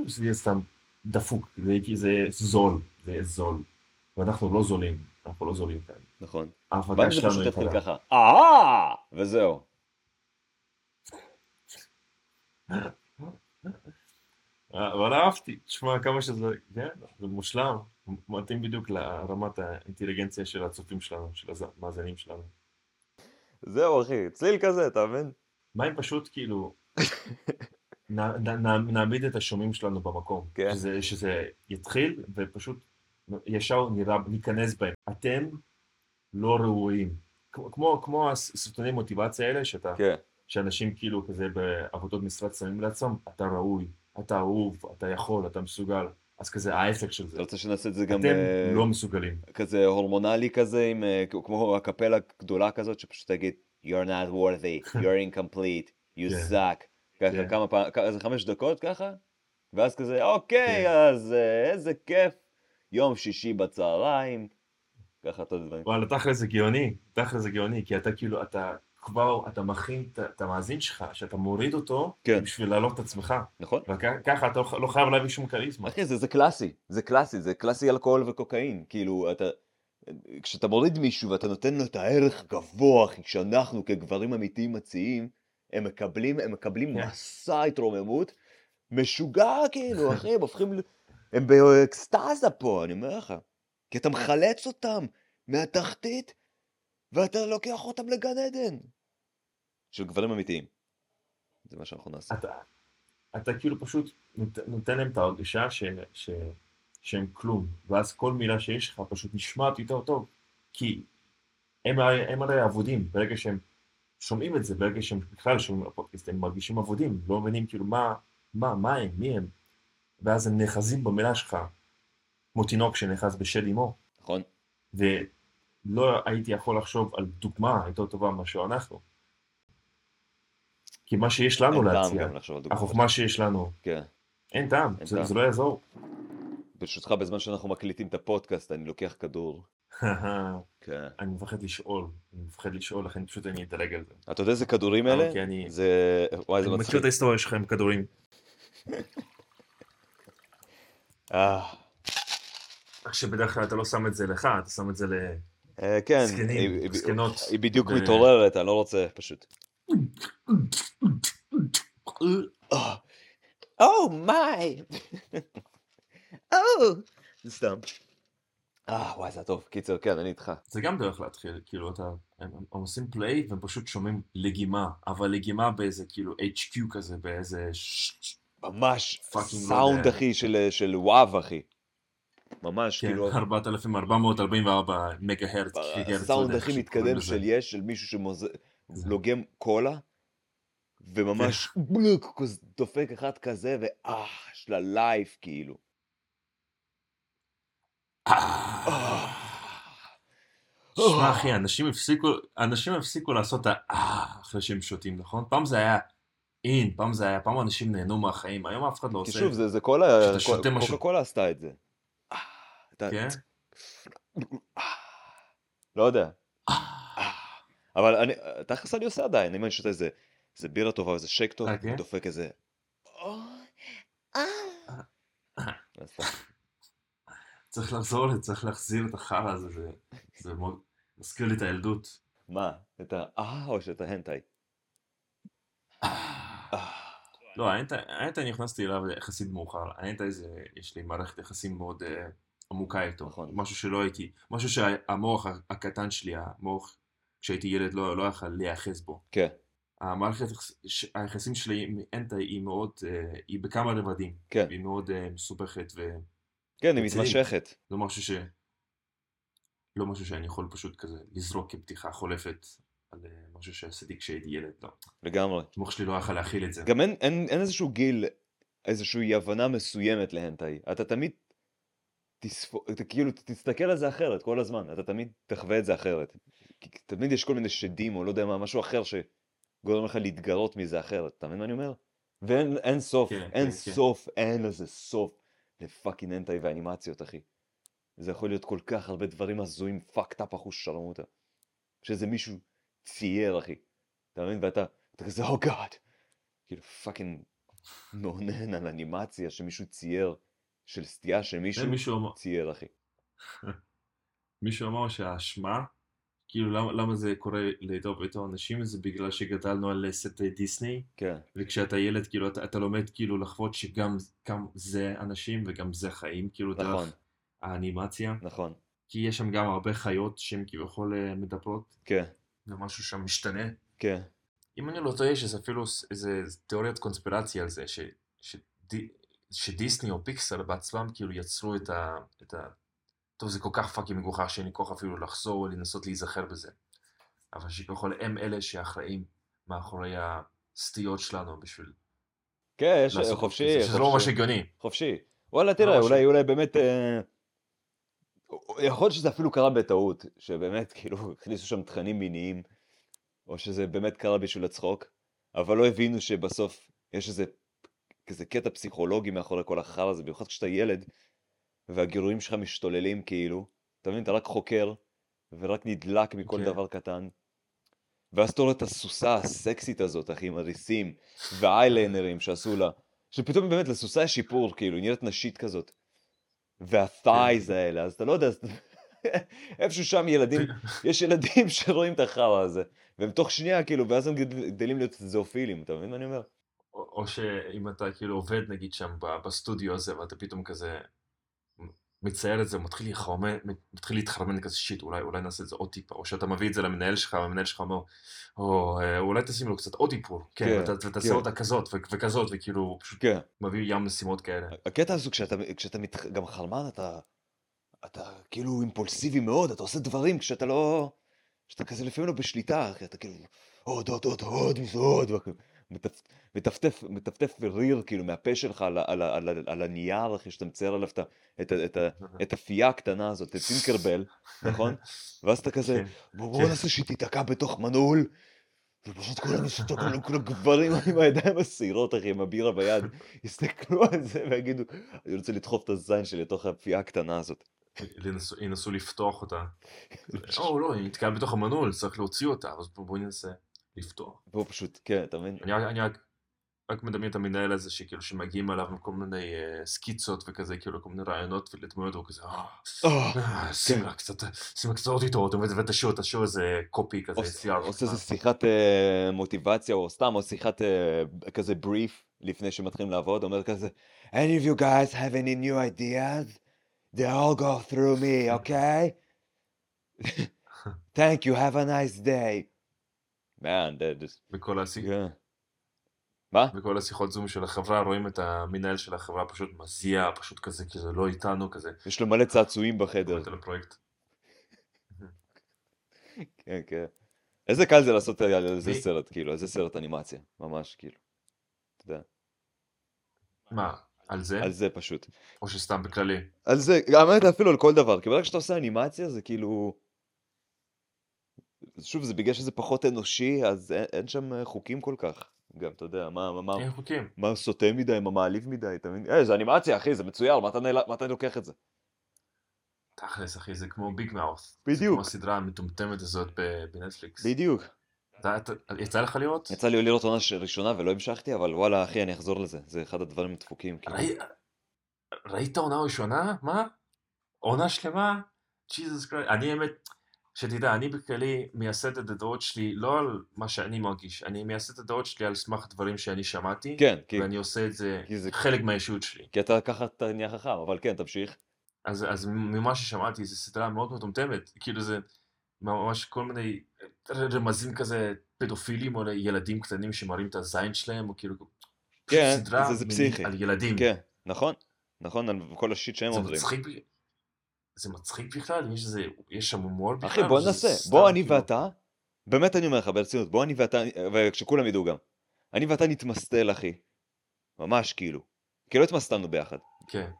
זה יהיה סתם דפוק, זה יהיה זול, זה יהיה זול. ואנחנו לא זולים, אנחנו לא זולים כאן. נכון. זה שלנו יקרה. ככה, אה, וזהו. אבל אהבתי, תשמע כמה שזה, כן, זה מושלם, מתאים בדיוק לרמת האינטליגנציה של הצופים שלנו, של המאזינים שלנו. זהו, אחי, צליל כזה, אתה מבין? מה אם פשוט כאילו נעמיד את השומעים שלנו במקום, כן. שזה, שזה יתחיל ופשוט ישר נראה, ניכנס בהם. אתם לא ראויים. כמו, כמו, כמו הסרטוני מוטיבציה האלה, שאתה, כן. שאנשים כאילו כזה בעבודות משרד שמים לעצמם, אתה ראוי, אתה אהוב, אתה יכול, אתה מסוגל. אז כזה ההפך של זה. אתה רוצה שנעשה את זה גם אתם אה, לא מסוגלים. כזה הורמונלי כזה, עם, אה, כמו הקפלה גדולה כזאת, שפשוט תגיד, you're not worthy, you're incomplete, you [LAUGHS] כן. suck. ככה כן. כמה פעמים, איזה חמש דקות ככה, ואז כזה, אוקיי, כן. אז אה, איזה כיף, יום שישי בצהריים, ככה אתה. וואלה, תכל'ס זה גאוני, תכל'ס זה גאוני, כי אתה כאילו, אתה כבר, אתה מכין את- המאזין שלך, שאתה מוריד אותו, כן. בשביל להעלות את עצמך. נכון? וככה אתה לא- לא חייב להביא שום כריזמה. אחי, זה, זה קלאסי, זה קלאסי, זה קלאסי אלכוהול וקוקאין, כאילו, אתה, כשאתה מוריד מישהו ואתה נותן לו את הערך גבוה, אחי, כשאנחנו כגברים אמיתיים מציעים, הם מקבלים, הם מקבלים כן. מסע התרוממות משוגע, כאילו, אחי, הם [LAUGHS] הופכים, הם באקסטזה פה, אני אומר לך, כי אתה מחלץ אותם מהתחתית, ואתה לוקח אותם לגן עדן. של גברים אמיתיים. זה מה שאנחנו נעשה. אתה, אתה כאילו פשוט נות, נותן להם את ההרגשה ש, ש, שהם כלום, ואז כל מילה שיש לך פשוט נשמעת יותר טוב, כי הם, הם הרי אבודים, ברגע שהם שומעים את זה, ברגע שהם בכלל שומעים בפודקאסט, הם מרגישים אבודים, לא מבינים כאילו מה, מה, מה הם, מי הם, ואז הם נאחזים במילה שלך, כמו תינוק שנאחז בשד אמו, נכון? ולא הייתי יכול לחשוב על דוגמה יותר טובה מאשר אנחנו. כי מה שיש לנו להציע. החוכמה שיש לנו, כן. אין טעם, אין זה, טעם. זה לא יעזור. ברשותך, בזמן שאנחנו מקליטים את הפודקאסט, אני לוקח כדור. [LAUGHS] כן. אני מפחד לשאול, אני מפחד לשאול, לכן פשוט אני אדלג על זה. אתה יודע איזה כדורים אלה? כי אני- זה... וואי, זה אני מצחיק. מכיר את ההיסטוריה שלך עם כדורים. [LAUGHS] אה, רק שבדרך כלל אתה לא שם את זה לך, אתה שם את זה ל... אה, כן, היא- בדיוק מתעוררת, אני לא רוצה, פשוט. או מיי! או! סתם. אה, וואי, זה היה טוב. קיצר, כן, אני איתך. זה גם דרך להתחיל, כאילו אתה, הם, הם עושים פליי והם פשוט שומעים לגימה, אבל לגימה באיזה כאילו HQ כזה, באיזה... ממש לא סאונד, יודע. אחי, של וואו, אחי. ממש, כן, כאילו, 4444 מגה הרץ. הסאונד הכי מתקדם של יש, של מישהו שלוגם קולה, וממש בלוק, כזה דופק אחד כזה, ואה, של הלייף, כאילו. אה. שמע אחי, אנשים הפסיקו, אנשים הפסיקו לעשות את ה... אחרי שהם שותים, נכון? פעם זה היה אין, פעם זה היה, פעם אנשים נהנו מהחיים, היום אף אחד לא כי עושה. שוב, זה כל ה... קוקה קולה עשתה את זה. אה, כן? לא יודע. אבל אני, תכלס אני עושה עדיין, אם אני שותה איזה, איזה בירה טובה, איזה שייק טוב, אה, כן? אני דופק איזה... סתם. צריך לחזור לזה, צריך להחזיר את החרא הזה, זה, מאוד, מזכיר לי את הילדות. מה? את ה... אה, או שאת ההנטאי. אה, לא, האנטה נכנסתי אליו יחסית מאוחר, האנטה זה, יש לי מערכת יחסים מאוד אה, עמוקה איתו, נכון. משהו שלא הייתי, משהו שהמוח הקטן שלי, המוח, כשהייתי ילד לא, לא יכל להיאחז בו. כן, המערכת היחסים שלי עם אנטה היא מאוד, אה, היא בכמה רבדים, כן. היא מאוד אה, מסובכת וזה כן, היא. מתמשכת. משהו ש... לא משהו שאני יכול פשוט כזה לזרוק כבדיחה חולפת על אה, משהו שעשיתי כשהייתי ילד, לא. לגמרי. המוח שלי לא יכל להכיל את זה. גם אין, אין, אין איזשהו גיל, איזושהי הבנה מסוימת להנטאי. אתה תמיד תספור, כאילו תסתכל על זה אחרת כל הזמן, אתה תמיד תחווה את זה אחרת. תמיד יש כל מיני שדים או לא יודע מה, משהו אחר שגורם לך להתגרות מזה אחרת, אתה מבין מה אני אומר? ואין אין סוף, כן, אין כן, כן. סוף, אין לזה סוף ל fucking הנטאי ואנימציות, אחי. זה יכול להיות כל כך הרבה דברים הזויים, fucked up אחוש שרמוטה. שזה מישהו צייר, אחי. אתה מבין? ואתה, אתה כזה, oh God. כאילו fucking מאונן על אנימציה שמישהו צייר, של סטייה שמישהו מישהו צייר, אחי. [LAUGHS] מישהו אמר שהאשמה, כאילו למה, למה זה קורה לידו ביתו אנשים, זה בגלל שגדלנו על סרטי דיסני, כן, וכשאתה ילד, כאילו, אתה, אתה לומד כאילו לחוות שגם גם זה אנשים וגם זה חיים, כאילו, נכון. דרך האנימציה, נכון. כי יש שם גם הרבה חיות שהן כביכול אה, מדברות, כן, ומשהו שם משתנה. כן. אם אני לא טועה, יש אפילו איזה תיאוריית קונספירציה על זה, ש, שדי, שדיסני או פיקסאר בעצמם כאילו יצרו את ה, את ה... טוב, זה כל כך fucking מגוחך שאין לי כוח אפילו לחזור או לנסות להיזכר בזה. אבל שכביכול הם אלה שאחראים מאחורי הסטיות שלנו בשביל כן, יש לעשות חופשי, שזה לא ממש חופשי. הגיוני. חופשי. וואלה, תראה, ממש. אולי, אולי באמת... אה, יכול להיות שזה אפילו קרה בטעות, שבאמת, כאילו, [LAUGHS] הכניסו שם תכנים מיניים, או שזה באמת קרה בשביל הצחוק, אבל לא הבינו שבסוף יש איזה כזה קטע פסיכולוגי מאחורי כל החרא הזה, במיוחד כשאתה ילד, והגירויים שלך משתוללים כאילו, אתה מבין, אתה רק חוקר, ורק נדלק מכל כן. דבר קטן. ואז אתה רואה את הסוסה הסקסית הזאת, אחי, עם הריסים, והאייליינרים שעשו לה, שפתאום באמת לסוסה יש שיפור, כאילו, היא נראית נשית כזאת. והת'ייז כן. האלה, אז אתה לא יודע, אז... [LAUGHS] איפשהו שם ילדים, [LAUGHS] יש ילדים שרואים את החרא הזה, והם תוך שנייה, כאילו, ואז הם גדל- גדלים להיות זואופילים, אתה מבין מה אני אומר? או, שאם אתה כאילו עובד נגיד שם בסטודיו הזה ואתה פתאום כזה מצייר את זה, מתחיל להתחרמן, מתחיל להתחרמן כזה שיט, אולי, אולי נעשה את זה עוד טיפה, או שאתה מביא את זה למנהל שלך, והמנהל שלך אומר, או אה, אולי תשים לו קצת עוד איפור, כן, כן, ות, ותעשה כן. אותה כזאת וכזאת, וכאילו פשוט כן. מביא ים משימות כאלה. הקטע הזה, כשאתה, כשאתה מת, גם חרמן, אתה, אתה כאילו אימפולסיבי מאוד, אתה עושה דברים כשאתה לא, שאתה כזה לפעמים לא בשליטה, אתה כאילו, עוד, עוד, עוד, עוד, עוד, וכאילו, מטפ- מטפטף, מטפטף ריר כאילו מהפה שלך על, על, על, ה- על הנייר, אחי, שאתה מצייר עליו את, את, את, את הפייה הקטנה הזאת, את טינקרבל, נכון? ואז אתה כזה, כן. בוא, בוא כן. נעשה שהיא תיתקע בתוך מנעול, ופשוט כולם יסתכלו, כולם כולם גברים [LAUGHS] עם הידיים השעירות, אחי, עם הבירה ביד, יסתכלו על זה ויגידו, אני רוצה לדחוף את הזין שלי לתוך הפייה הקטנה הזאת. ינסו- לפתוח אותה. [LAUGHS] או לא, היא נתקעה בתוך המנעול, צריך להוציא אותה, אז בוא- בואי ננסה לפתוח. והוא פשוט, כן, אתה מבין? אני אני רק- רק מדמיין את המנהל הזה שכאילו שמגיעים אליו עם כל מיני אה, סקיצות וכזה, כאילו כל מיני רעיונות ולדמויות, והוא כזה, "אה, אה, שים כן. לה קצת, שים לה קצת עוד איתו, ותשאיר, תשאיר איזה קופי כזה, עוש- CR. עושה איזה שיחת מוטיבציה, או סתם, או שיחת כזה בריף, לפני שמתחילים לעבוד, אומר כזה, any of you guys have any new ideas? They all go through me, okay? [LAUGHS] Thank you, have a nice day. Man, just... בכל השיח- כן. מה? בכל השיחות זום של החברה רואים את המנהל של החברה פשוט מזיע, פשוט כזה, כי זה לא איתנו כזה. יש לו מלא צעצועים בחדר. על. [LAUGHS] כן, כן. איזה קל זה לעשות על זה מי- סרט, כאילו, איזה סרט אנימציה, ממש, כאילו. אתה יודע, מה, על זה? על זה פשוט. או שסתם בכללי? על זה, האמת אפילו על כל דבר, כי ברגע שאתה עושה אנימציה זה כאילו... שוב, זה בגלל שזה פחות אנושי, אז אין, אין שם אה, חוקים כל כך. גם, אתה יודע, מה, מה, מה, אין חוקים. מה סוטה מדי, מה מעליב מדי, אתה מבין? אה, זה אנימציה, אחי, זה מצויר, מה אתה. מה אתה לוקח את זה? תכלס אחי, זה כמו ביג מאוס. בדיוק. זה כמו הסדרה המטומטמת הזאת בנטפליקס. בדיוק. יצא לך לראות? יצא לי לראות עונה ראשונה ולא המשכתי, אבל וואלה, אחי, אני אחזור לזה. זה אחד הדברים הדפוקים, כאילו. ראי- ראית עונה ראשונה? מה? עונה שלמה? ג'יזוס קרייסט. אני האמת, שתדע, אני בכללי מייסד את הדעות שלי לא על מה שאני מרגיש, אני מייסד את הדעות שלי על סמך דברים שאני שמעתי, כן, כי, ואני עושה את זה זה- חלק מהאישיות שלי. כי אתה ככה אתה נהיה חכם, אבל כן, תמשיך. אז, אז ממה ששמעתי, זו סדרה מאוד מטומטמת, כאילו זה ממש כל מיני רמזים כזה פדופילים או לילדים קטנים שמראים את הזין שלהם, או כאילו, כן, סדרה זה- זה פסיכי. על ילדים. כן, נכון, נכון, על כל השיט שהם זה עוברים. מצחיק, ב- זה מצחיק בכלל? יש איזה, יש שם הומור בכלל? אחי, בוא ננסה. בוא, אני כאילו- ואתה, באמת אני אומר לך, ברצינות, בוא אני ואתה, וכשכולם ידעו גם. אני ואתה נתמסטל, אחי. ממש, כאילו. כי לא התמסטלנו ביחד. כן.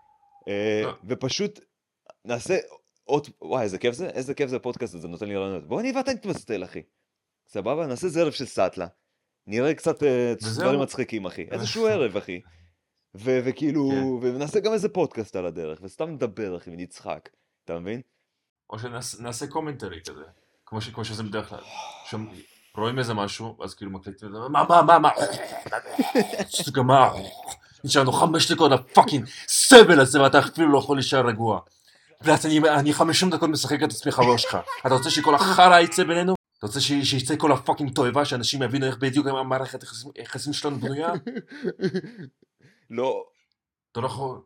אה, לא. ופשוט נעשה עוד, וואי, איזה כיף זה, איזה כיף זה הפודקאסט הזה, נותן לי רעיונות. בוא אני ואתה נתמסטל, אחי. סבבה? נעשה איזה ערב של סאטלה. נראה קצת אה. דברים מצחיקים, אחי. איזשהו [LAUGHS] ערב, אחי. וכאילו, כן. ונעשה גם איזה פודקאסט על הדרך, וסתם נדבר, אחי, ונצחק. אתה מבין? או שנעשה קומנטרי כזה, כמו, ש, כמו שזה בדרך כלל. שם, רואים איזה משהו, אז כאילו מקליטים, את זה, מה, מה, מה, מה, [LAUGHS] מה, נשארנו חמש דקות ל fucking סבל הזה, ואתה אפילו לא יכול להישאר רגוע. ואז אני, אני חמישים דקות משחק את עצמי חבר שלך. אתה רוצה שכל החרא יצא בינינו? אתה רוצה ש- שיצא כל ה fucking תועבה, שאנשים יבינו איך בדיוק המערכת היחסים שלנו בנויה? לא, אתה לא יכול...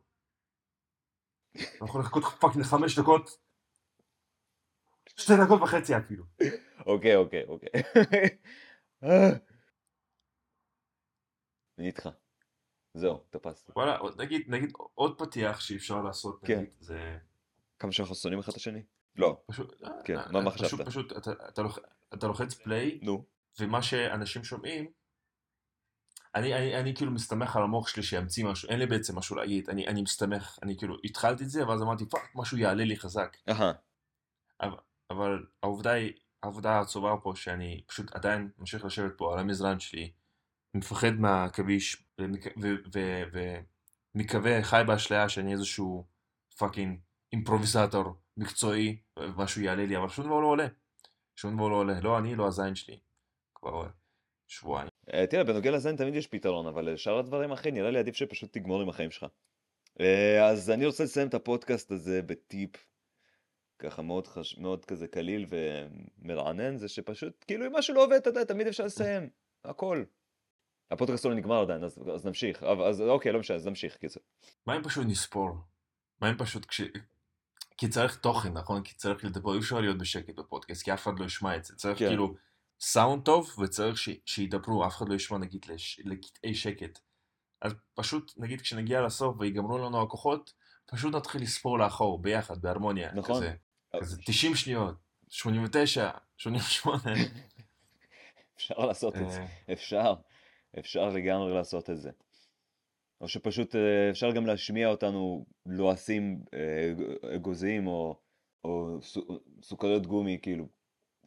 לא יכול לחכות fucking חמש דקות? שתי דקות וחצי אפילו. אוקיי, אוקיי, אוקיי. אה. אני איתך. זהו, תפסתי. וואלה, נגיד, נגיד עוד פתיח שאפשר לעשות, כן. נגיד, זה כמה שאנחנו שונאים אחד את השני? לא. פשוט, כן, אה, מה- פשוט- חשבת? פשוט, אתה, אתה, לוח, אתה לוחץ play, נו. ומה שאנשים שומעים, אני, אני, אני כאילו מסתמך על המוח שלי שימציא משהו, אין לי בעצם משהו להגיד, אני, אני מסתמך, אני כאילו התחלתי את זה, ואז אמרתי, fuck, משהו יעלה לי חזק. אהה. אבל העובדה היא, העובדה העצובה פה שאני פשוט עדיין ממשיך לשבת פה על המזרן שלי, מפחד מהעכביש, ומק- ו- ו- ומקווה, חי באשליה שאני איזשהו fucking אימפרוביזטור מקצועי, ומשהו יעלה לי, אבל שום דבר לא עולה. שום דבר לא עולה, לא אני, לא הזין שלי. כבר אה, שבועיים. אה, תראה, בנוגע לזין תמיד יש פתרון, אבל לשאר הדברים, אחי, נראה לי עדיף שפשוט תגמור עם החיים שלך. אה, אז אני רוצה לסיים את הפודקאסט הזה בטיפ, ככה מאוד, חש... מאוד כזה קליל ומרענן, זה שפשוט, כאילו, אם משהו לא עובד, אתה יודע, תמיד אפשר לסיים, הכל. הפודקאסט לא נגמר עדיין, אז, אז נמשיך. אז אוקיי, לא משנה, אז נמשיך, קיצור. מה אם פשוט נספור? מה אם פשוט כש... כי צריך תוכן, נכון? כי צריך לדבר, אי אפשר להיות בשקט בפודקאסט, כי אף אחד לא ישמע את זה. צריך כן. כאילו סאונד טוב, וצריך ש... שידברו, אף אחד לא ישמע נגיד לש... לקטעי שקט. אז פשוט, נגיד כשנגיע לסוף ויגמרו לנו הכוחות, פשוט נתחיל לספור לאחור, ביחד, בהרמוניה. נכון. כזה, כזה 90 שניות. 89, 88. אפשר לעשות את זה, אה, אפשר, אפשר לגמרי לעשות את זה. או שפשוט אה, אפשר גם להשמיע אותנו לועסים אה, אג- אגוזיים או, או סו- סוכריות גומי, כאילו,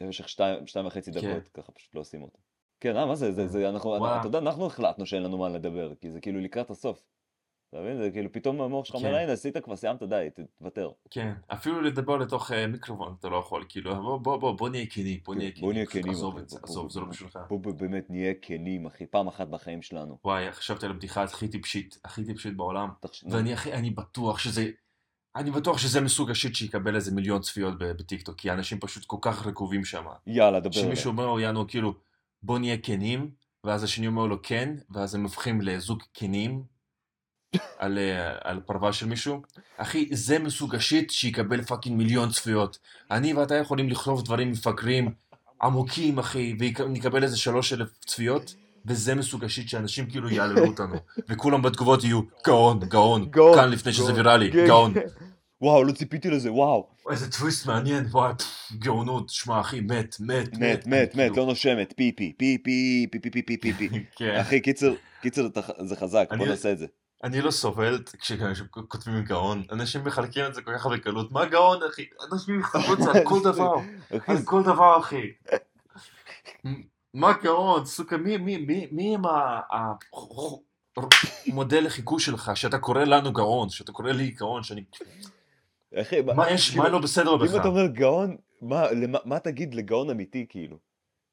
במשך שתיים, שתיים וחצי כן. דקות, ככה פשוט לא עושים אותה. כן, אה, מה זה, זה, זה, אנחנו, וואו. אתה יודע, אנחנו החלטנו שאין לנו מה לדבר, כי זה כאילו לקראת הסוף. אתה מבין? זה כאילו פתאום המוח שלך אומר, כן. הנה, עשית כבר, סיימת, די, תוותר. כן, אפילו לדבר לתוך אה, מיקרופון אתה לא יכול, כאילו, בוא, בוא, בוא, בוא נהיה כנים, בוא נהיה כן, בוא נהיה כנים, עזוב את זה, עזוב, זה לא בשבילך. בוא באמת נהיה כנים, אחי, פעם אחת בחיים שלנו. וואי, חשבתי על הבדיחה הכי טיפשית, הכי טיפשית בעולם, ואני בטוח שזה, אני בטוח שזה מסוג השיט שיקבל איזה מיליון צפיות בטיקטוק, כי אנשים פשוט כל כך רקובים שם. יאללה, דבר. שמישהו אומר לו, יענו, כאילו, בוא נהיה כנים, ואז השני אומר לו כן, ואז הם הופכים לזוג כנים [LAUGHS] על, אה, על פרווה של מישהו. אחי, זה מסוג ה shit שיקבל fucking מיליון צפיות. אני ואתה יכולים לכתוב דברים מפגרים, עמוקים, אחי, ונקבל איזה שלוש אלף צפיות, וזה מסוג ה shit שאנשים כאילו יהללו אותנו. [LAUGHS] וכולם בתגובות יהיו, גאון, גאון, גאון, כאן לפני שזה גאון, ויראלי, כן, גאון. כן. [LAUGHS] וואו, לא ציפיתי לזה, וואו. איזה טוויסט מעניין, וואי, פפ, גאונות, שמע, אחי, מת, מת, מת, מת, מת, כאילו, לא נושמת, פי פי, פי פי, פי פי פי פי פי פי. [LAUGHS] כן. אחי, קיצר, קיצר, זה חזק, בוא נעשה את זה. אני לא סובל כשאנשים כותבים גאון, אנשים מחלקים את זה כל כך בקלות, מה גאון אחי? אנשים יחלקו את זה על כל דבר, על כל דבר אחי. מה גאון? סוכה, מי, מי, מי, מי הם ה- ה- מודל לחיקוי שלך, שאתה קורא לנו גאון, שאתה קורא לי גאון, שאני... אחי, מה יש, מה לא בסדר אם בך? אתה אומר גאון, מה, תגיד לגאון אמיתי, כאילו?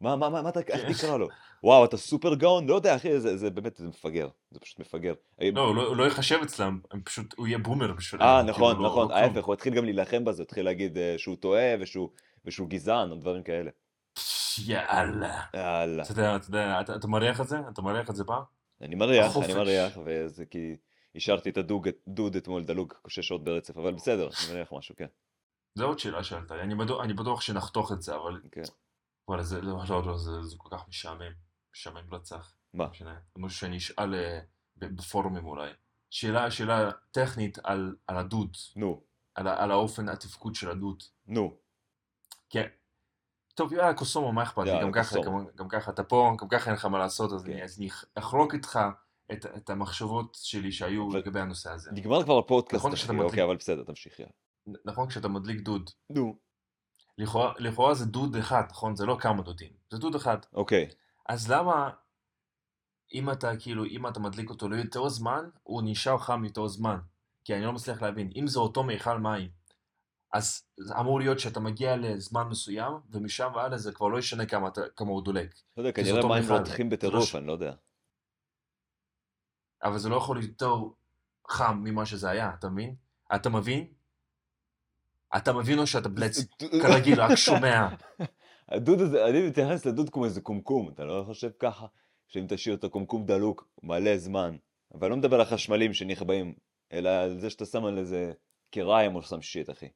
מה, מה, מה, מה אתה, איך כן. תקרא לו? וואו, אתה סופר גאון? לא יודע, אחי, זה, זה באמת, זה מפגר. זה פשוט מפגר. לא, הוא לא- הוא לא ייחשב אצלם, הם פשוט, הוא יהיה בומר בשבילם. אה, כאילו, נכון, לא- נכון, לא ההפך. הוא התחיל גם להילחם בזה, התחיל להגיד אה, שהוא טועה ושהוא, ושהוא גזען, או דברים כאלה. יאללה. יאללה. אתה יודע, אתה יודע, אתה- אתה מריח את זה? אתה מריח את זה פעם? אני מריח, החופש. אני מריח, וזה כי השארתי את הדוד, דוד אתמול דלוג שש שעות ברצף, אבל בסדר, אני מריח משהו, כן. זה עוד שאלה שאלת לי, אני בטוח- אני בטוח שנחתוך את זה, אבל כן. וואלה, זה לא, לא, לא, זה, זה כל כך משעמם, משעמם רצח. מה? משהו שאני אשאל אה, בפורומים אולי. שאלה, שאלה טכנית על, על הדוד, נו, על, על האופן התפקוד של הדוד. נו. כן. טוב, יאללה, קוסומו, מה אכפת לי? גם ככה. גם, גם ככה אתה פה, גם ככה אין לך מה לעשות, אז כן. אני, אז אני אחלוק איתך את, את המחשבות שלי שהיו אבל- לגבי הנושא הזה. נגמר כבר הפודקאסט, נכון מדליק- אוקיי, אבל בסדר, תמשיך. נכון, כשאתה מדליק דוד, נו. לכאורה, לכאורה זה דוד אחד, נכון? זה לא כמה דודים, זה דוד אחד. אוקיי. אז למה, אם אתה כאילו, אם אתה מדליק אותו ליותר זמן, הוא נשאר חם יותר זמן? כי אני לא מצליח להבין. אם זה אותו מיכל מים, אז אמור להיות שאתה מגיע לזמן מסוים, ומשם והלאה זה כבר לא ישנה כמה, כמה הוא דולק. לא יודע, כנראה אותו מים. רותחים לא בטירוף, אני לא יודע. אבל זה לא יכול להיות יותר חם ממה שזה היה, אתה מבין? אתה מבין? אתה מבין או שאתה בלץ, [LAUGHS] כרגיל, רק שומע? [LAUGHS] הדוד הזה, אני מתייחס לדוד כמו איזה קומקום, אתה לא חושב ככה? שאם תשאיר את הקומקום דלוק מלא זמן, אבל לא מדבר על החשמלים שנכבאים, אלא על זה שאתה שם על איזה קיריים או שם שיט, אחי.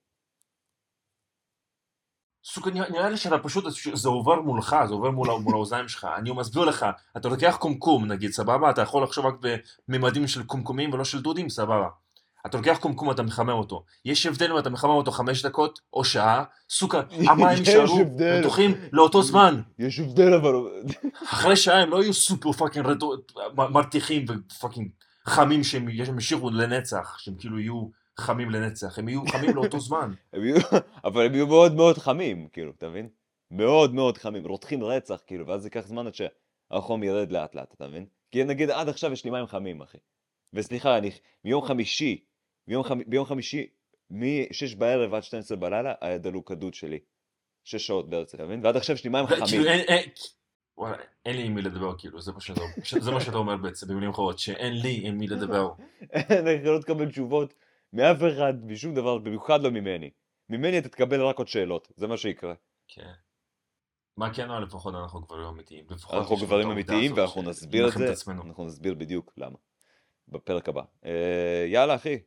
סוכה, נראה לי שאתה פשוט, זה עובר מולך, זה עובר מול, מול האוזניים שלך. אני מסביר לך, אתה לוקח קומקום, נגיד, סבבה? אתה יכול לחשוב רק בממדים של קומקומים ולא של דודים, סבבה. אתה לוקח קומקום, אתה מחמם אותו. יש הבדל אם אתה מחמם אותו חמש דקות או שעה, סוכה, [LAUGHS] המים יש יישארו הבדל. רתוחים לאותו זמן. יש הבדל אבל... [LAUGHS] אחרי שעה הם לא יהיו סופר fucking מרתיחים ו fucking חמים שהם ימשיכו לנצח, שהם כאילו יהיו חמים לנצח, הם יהיו חמים לאותו [LAUGHS] זמן. אבל הם יהיו מאוד מאוד חמים, כאילו, אתה מבין? מאוד מאוד חמים, רותחים רצח, כאילו, ואז ייקח זמן עד שהחום ירד לאט לאט, אתה מבין? כי נגיד עד עכשיו יש לי מים חמים, אחי. וסליחה, אני, מיום חמישי, מיום, חמ, ביום חמישי, מ-6 בערב עד 12 בלילה, היה דלוק הדוד שלי. 6 שעות ברצף, אתה מבין? ועד עכשיו יש לי מים חמים. אין, אין, וואלה, אין לי עם מי לדבר, כאילו, זה מה שאתה, זה מה שאתה אומר בעצם, במילים אחרות, שאין לי עם מי לדבר. [LAUGHS] אני לא תקבל תשובות מאף אחד, משום דבר, במיוחד לא ממני. ממני אתה תקבל רק עוד שאלות, זה מה שיקרה. כן. מה כן, אבל לפחות אנחנו גברים אמיתיים. לפחות אנחנו גברים את העובדה אמיתיים ואנחנו נסביר את זה, עצמנו. אנחנו נסביר בדיוק למה. בפרק הבא. אה, יאללה אחי.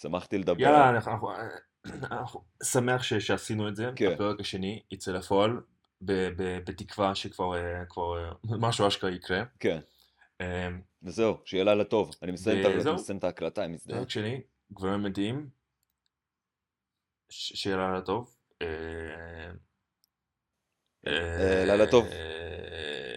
שמחתי לדבר. יאללה, אנחנו, אנחנו, אנחנו שמח ש, שעשינו את זה. כן. הפרק השני יצא לפועל, ב, ב, בתקווה שכבר אה, כבר, אה, משהו אשכרה יקרה. כן. אה, וזהו, שיהיה לילה טוב. אני מסיים את ההקלטה, אני מזדהה. פרק שני, גברים. ש- שיהיה לילה טוב. אה, לילה טוב. אה,